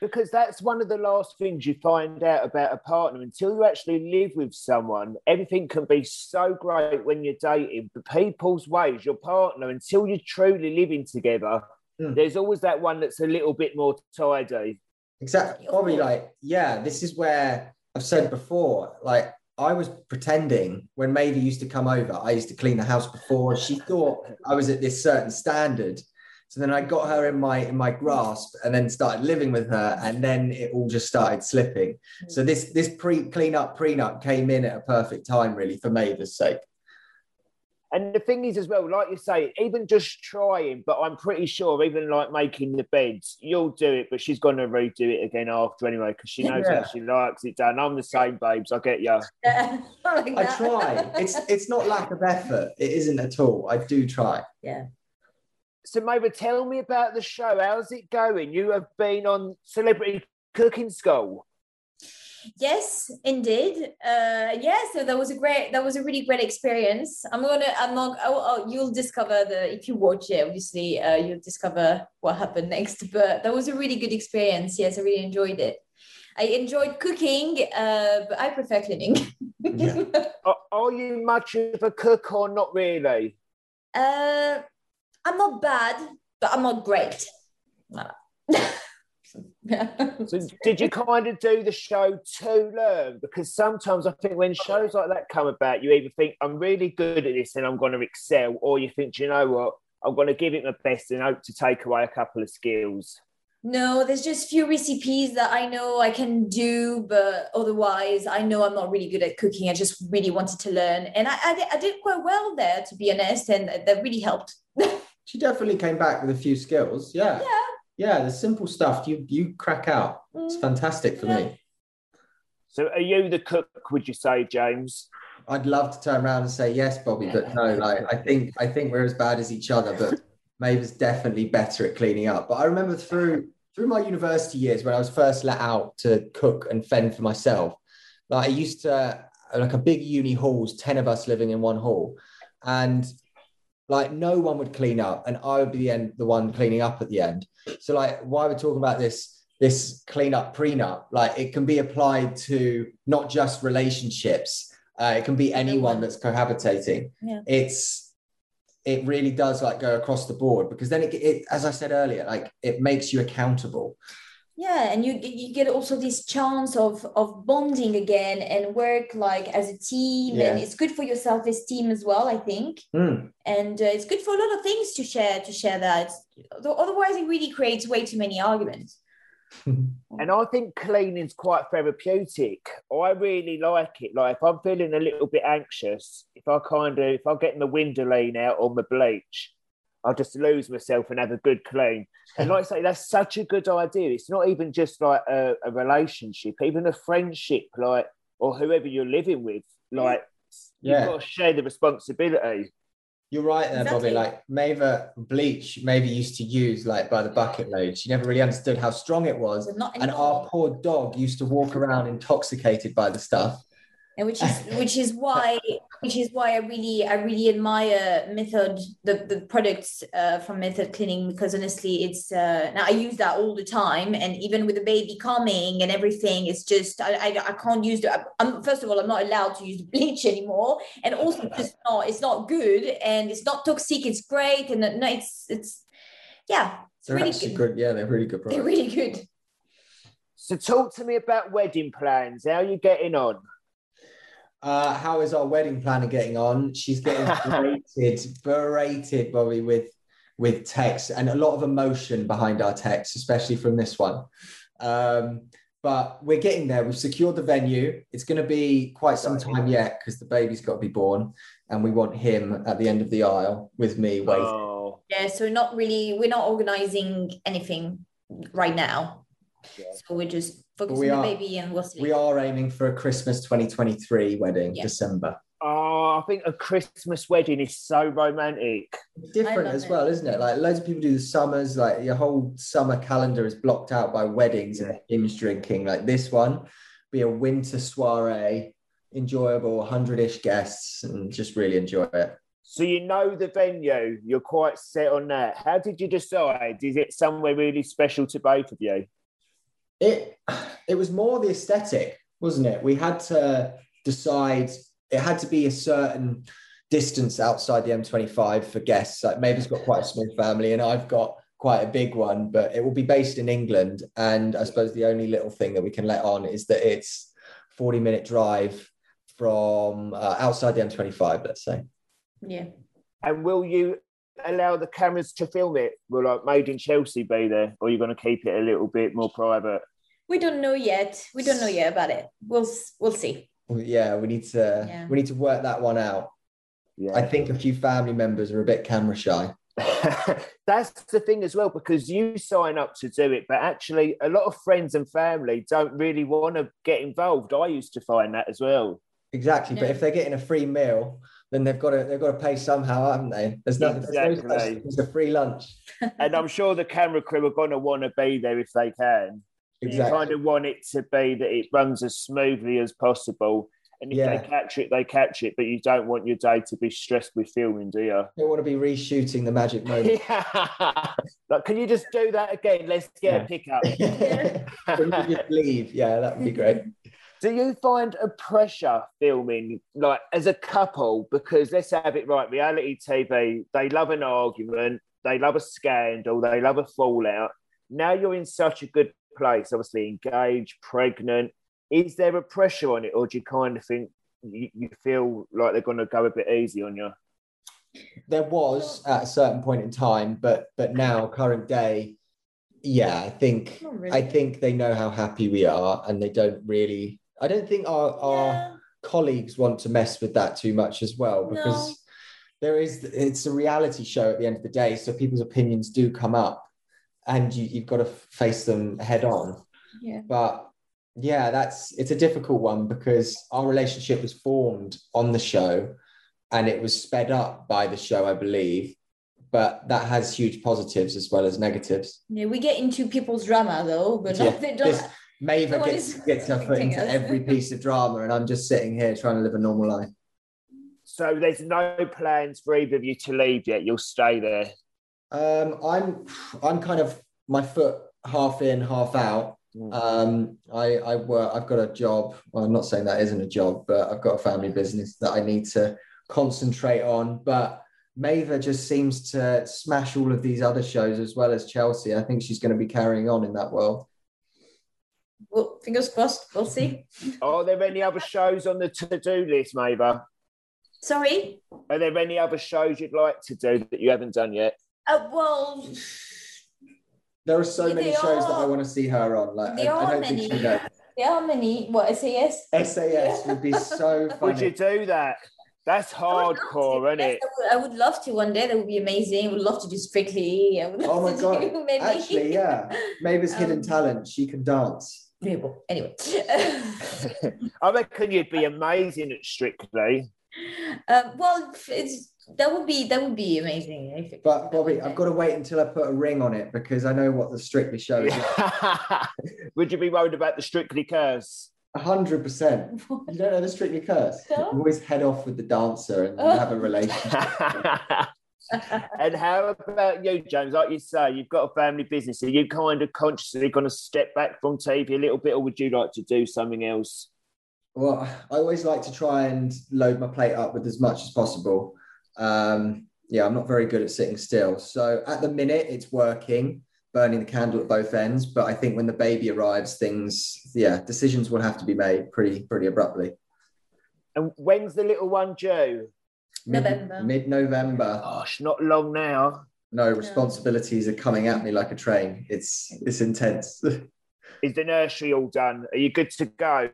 Because that's one of the last things you find out about a partner until you actually live with someone. Everything can be so great when you're dating, but people's ways, your partner, until you're truly living together, Mm. there's always that one that's a little bit more tidy. Exactly. Bobby, like, yeah, this is where I've said before, like, I was pretending when Maeve used to come over, I used to clean the house before. She thought I was at this certain standard. So then I got her in my in my grasp and then started living with her, and then it all just started slipping. So this this pre clean up prenup came in at a perfect time, really, for Maeve's sake. And the thing is, as well, like you say, even just trying, but I'm pretty sure, even like making the beds, you'll do it, but she's going to redo it again after anyway, because she knows Yeah. how she likes it done. I'm the same, babes. I get you. Yeah, like I try. It's it's not lack of effort. It isn't at all. I do try. yeah. So, Maeva tell me about the show. How's it going? You have been on Celebrity Cooking School. Yes, indeed. Uh, yeah, so that was a great, that was a really great experience. I'm gonna, I'm not, oh, oh you'll discover the, if you watch it, obviously, uh, you'll discover what happened next. But that was a really good experience. Yes, I really enjoyed it. I enjoyed cooking, uh, but I prefer cleaning. Yeah. Are, are you much of a cook or not really? uh, I'm not bad, but I'm not great. So, did you kind of do the show to learn? Because sometimes I think when shows like that come about, you either think, I'm really good at this and I'm going to excel, or you think, "Do you know what, I'm going to give it my best and hope to take away a couple of skills. No, there's just a few recipes that I know I can do, but otherwise, I know I'm not really good at cooking. I just really wanted to learn, and I I, I did quite well there, to be honest, and that really helped. she definitely came back with a few skills. Yeah. Yeah. Yeah, the simple stuff you you crack out. It's Mm. fantastic for me. So are you the cook, would you say, James? I'd love to turn around and say yes, Bobby, but no, like I think I think we're as bad as each other, but Maeve's definitely better at cleaning up. But I remember through through my university years when I was first let out to cook and fend for myself, like I used to like a big uni halls, 10 of us living in one hall, and like no one would clean up, and I would be the end the one cleaning up at the end. So like why we're talking about this this clean up prenup, like it can be applied to not just relationships. Uh, it can be anyone that's cohabitating. Yeah. It's it really does like go across the board because then it, it as I said earlier, like it makes you accountable. Yeah and you you get also this chance of of bonding again and work like as a team and it's good for your self-esteem as well i think Hmm. and uh, it's good for a lot of things to share to share that otherwise it really creates way too many arguments And I think cleaning's quite therapeutic. I really like it. Like if I'm feeling a little bit anxious, if I kind of if I get my Windolene out on the bleach, I'll just lose myself and have a good clean. And like I say, that's such a good idea. It's not even just like a, a relationship, even a friendship, like or whoever you're living with. Like Yeah. you've got to share the responsibility. You're right there, Exactly. Bobby. Like Maeve bleach, maybe used to use like by the bucket load. She never really understood how strong it was. not And our poor dog used to walk around intoxicated by the stuff. And which is which is why which is why I really I really admire Method the the products uh, from Method Cleaning because honestly it's uh, now I use that all the time and even with the baby coming and everything it's just I I, I can't use the I'm, first of all I'm not allowed to use the bleach anymore and also it's just not it's not good and it's not toxic it's great and uh, no it's it's yeah it's They're really good. good. Yeah, they're really good they're really good So talk to me about wedding plans. How are you getting on? Uh, how is our wedding planner getting on? She's getting berated, berated, Bobby, with with text and a lot of emotion behind our text, especially from this one. Um, but we're getting there. We've secured the venue. It's going to be quite some time yet because the baby's got to be born, and we want him at the end of the aisle with me waiting. Oh, Yeah, so not really, we're not organizing anything right now. Yeah. So we're just focusing we on the are- baby and we'll see. We are aiming for a Christmas 2023 wedding, Yeah. December. oh, I think a Christmas wedding is so romantic. different as well, isn't it? Like loads of people do the summers, like your whole summer calendar is blocked out by weddings and binge drinking. Like this one, be a winter soiree, enjoyable, hundred-ish guests, and just really enjoy it. So you know the venue, you're quite set on that. How did you decide? Is it somewhere really special to both of you? It it was more the aesthetic, wasn't it? We had to decide it had to be a certain distance outside the M25 for guests. Like Maeve's got quite a small family, and I've got quite a big one, but it will be based in England. And I suppose the only little thing that we can let on is that it's 40 minute drive from uh, outside the M25, let's say. yeah. And will you allow the cameras to film it? Will like Made in Chelsea be there, or are you going to keep it a little bit more private? We don't know yet. We don't know yet about it. We'll we'll see. Well, Yeah, we need to Yeah. we need to work that one out. Yeah. I think a few family members are a bit camera shy. That's the thing as well, because you sign up to do it, but actually, a lot of friends and family don't really want to get involved. I used to find that as well. Exactly, but if they're getting a free meal, then they've got to they've got to pay somehow, haven't they? There's nothing. There's no such Exactly. a free lunch. and I'm sure the camera crew are going to want to be there if they can. Exactly. You kind of want it to be that it runs as smoothly as possible. And if Yeah. they catch it, they catch it. But you don't want your day to be stressed with filming, do you? Don't want to be reshooting the magic moment. yeah. like, can you just do that again? Let's get Yeah. a pickup. Just leave? Yeah, that would be great. Do you find a pressure filming, like as a couple? Because let's have it right reality TV, they love an argument, they love a scandal, they love a fallout. Now you're in such a good place, obviously engaged, pregnant. Is there a pressure on it, or do you kind of think you, you feel like they're going to go a bit easy on you? There was at a certain point in time, but but now, current day, yeah, I think really. I think they know how happy we are, and they don't really. I don't think our yeah. our colleagues want to mess with that too much as well because. No. There is, it's a reality show at the end of the day. So people's opinions do come up and you, you've got to face them head on. Yeah. But yeah, that's it's a difficult one because our relationship was formed on the show and it was sped up by the show, I believe. But that has huge positives as well as negatives. Yeah, we get into people's drama though, but yeah, not, this, Maeva gets, gets her foot into every piece of drama, and I'm just sitting here trying to live a normal life. So there's no plans for either of you to leave yet. You'll stay there. Um, I'm I'm kind of my foot half in, half out. Mm. Um, I, I work. I've got a job. Well, I'm not saying that isn't a job, but I've got a family business that I need to concentrate on. But Maeva just seems to smash all of these other shows as well as Chelsea. I think she's going to be carrying on in that world. Well, fingers crossed. We'll see. Are there any other shows on the to-do list, Maeva? Sorry. Are there any other shows you'd like to do that you haven't done yet? Uh, well, there are so many shows are, that I want to see her on. Like there I, I don't many. think she knows. There are many. What SAS? SAS would be so funny. Would you do that? That's hardcore, isn't it? I would, love to one day. That would be amazing. I would love to do Strictly. oh my god! Actually, yeah, Maeva's um, hidden talent. She can dance. Yeah, well, anyway, I reckon you'd be amazing at Strictly. Um, well, it's that would be that would be amazing. but Bobby, I've got to wait until I put a ring on it because I know what the Strictly show is. would you be worried about the Strictly curse? A hundred percent. You don't know the Strictly curse. No? You always head off with the dancer and have a relationship. and how about you, James? Like you say, you've got a family business. Are you kind of consciously going to step back from TV a little bit, or would you like to do something else? Well, I always like to try and load my plate up with as much as possible. Um, yeah, I'm not very good at sitting still. So at the minute, it's working, burning the candle at both ends. But I think when the baby arrives, things, yeah, decisions will have to be made pretty, pretty abruptly. And when's the little one due? November. Mid November. Gosh, not long now. No, responsibilities are coming at me like a train. It's it's intense. Is the nursery all done? Are you good to go?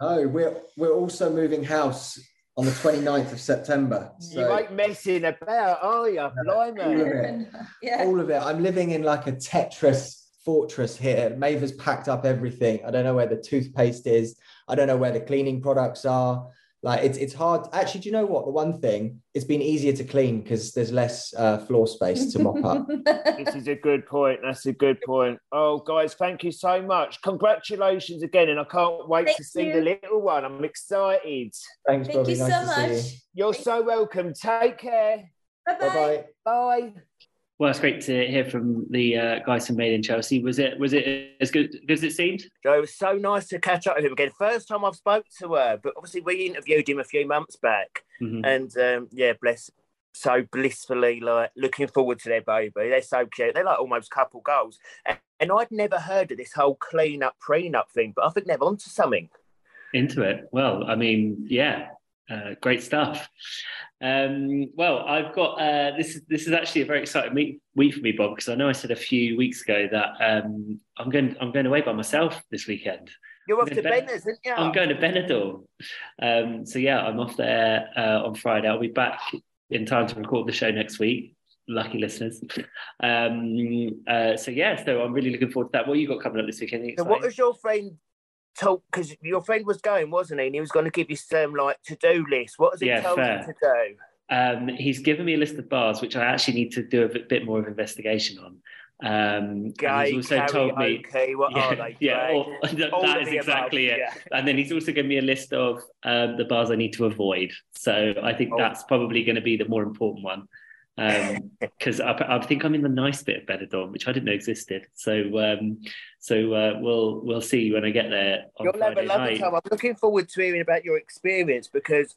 Oh, we're we're also moving house on the 29th of September. So, you ain't messing about, are you? Blimey. All of it. Yeah. All of it. I'm living in like a Tetris fortress here. Maeva's packed up everything. I don't know where the toothpaste is. I don't know where the cleaning products are. Like it's it's hard. Actually, do you know what? The one thing it's been easier to clean because there's less uh, floor space to mop up. this is a good point. That's a good point. Oh, guys, thank you so much. Congratulations again, and I can't wait thank to see you. the little one. I'm excited. Thanks, thank Bobby. you nice so much. You. You're so welcome. Take care. Bye-bye. Bye. Well, it's great to hear from the uh, guys from Made in Chelsea. Was it was it as good, good as it seemed? Joe, it was so nice to catch up with him again. First time I've spoke to her, but obviously we interviewed him a few months back, mm-hmm. and um, yeah, bless, so blissfully like looking forward to their baby. They're so cute. They're like almost couple goals, and, and I'd never heard of this whole clean up prenup thing, but I think they're onto something. Into it. Well, I mean, yeah, uh, great stuff. Um, well, I've got uh, this. Is this is actually a very exciting week, week for me, Bob, because I know I said a few weeks ago that um, I'm going. I'm going away by myself this weekend. You're off to ben- isn't you? I'm going to Benidorm. Um, so yeah, I'm off there uh, on Friday. I'll be back in time to record the show next week. Lucky listeners. Um, uh, so yeah, so I'm really looking forward to that. What you got coming up this weekend? So what was your friend told because your friend was going, wasn't he? And he was going to give you some like to do list. What has he yeah, told fair. you to do? Um, he's given me a list of bars which I actually need to do a bit more of investigation on. Um, Gay, he's also told me, okay, what yeah, are they? Yeah, all, that is exactly above, it. Yeah. And then he's also given me a list of um, the bars I need to avoid. So I think oh. that's probably going to be the more important one because um, I, I, think I'm in the nice bit of Benidorm, which I didn't know existed. So, um, so uh, we'll we'll see when I get there. On You'll Friday have a lovely time. I'm looking forward to hearing about your experience because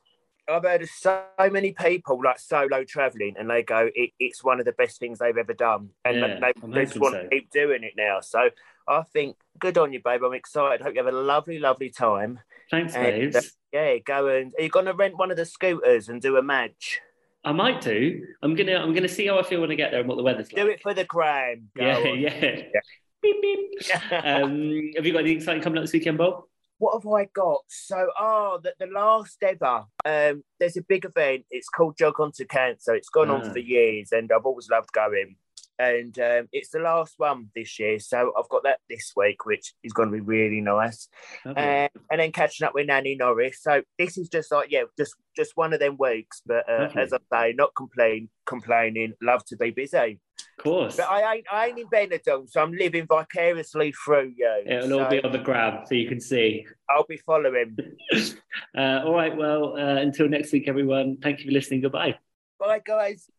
I've heard of so many people like solo traveling, and they go, it, "It's one of the best things they've ever done," and yeah, they, they just want so. to keep doing it now. So I think good on you, babe. I'm excited. Hope you have a lovely, lovely time. Thanks, and, uh, yeah, go and are you going to rent one of the scooters and do a match? I might do. I'm gonna I'm gonna see how I feel when I get there and what the weather's like. Do it for the crime. Yeah, yeah, yeah. beep, beep. um, have you got anything exciting coming up this weekend, Bob? What have I got? So, oh, the, the last ever. Um, there's a big event. It's called Jog Onto Cancer. It's gone on ah. for years, and I've always loved going and um, it's the last one this year. So I've got that this week, which is going to be really nice. Um, and then catching up with Nanny Norris. So this is just like yeah, just just one of them weeks. But uh, as I say, not complain, complaining. Love to be busy. Of course. But I ain't I ain't in Benidorm, so I'm living vicariously through you. It'll so all be on the grab, so you can see. I'll be following. uh, all right. Well, uh, until next week, everyone. Thank you for listening. Goodbye. Bye, guys.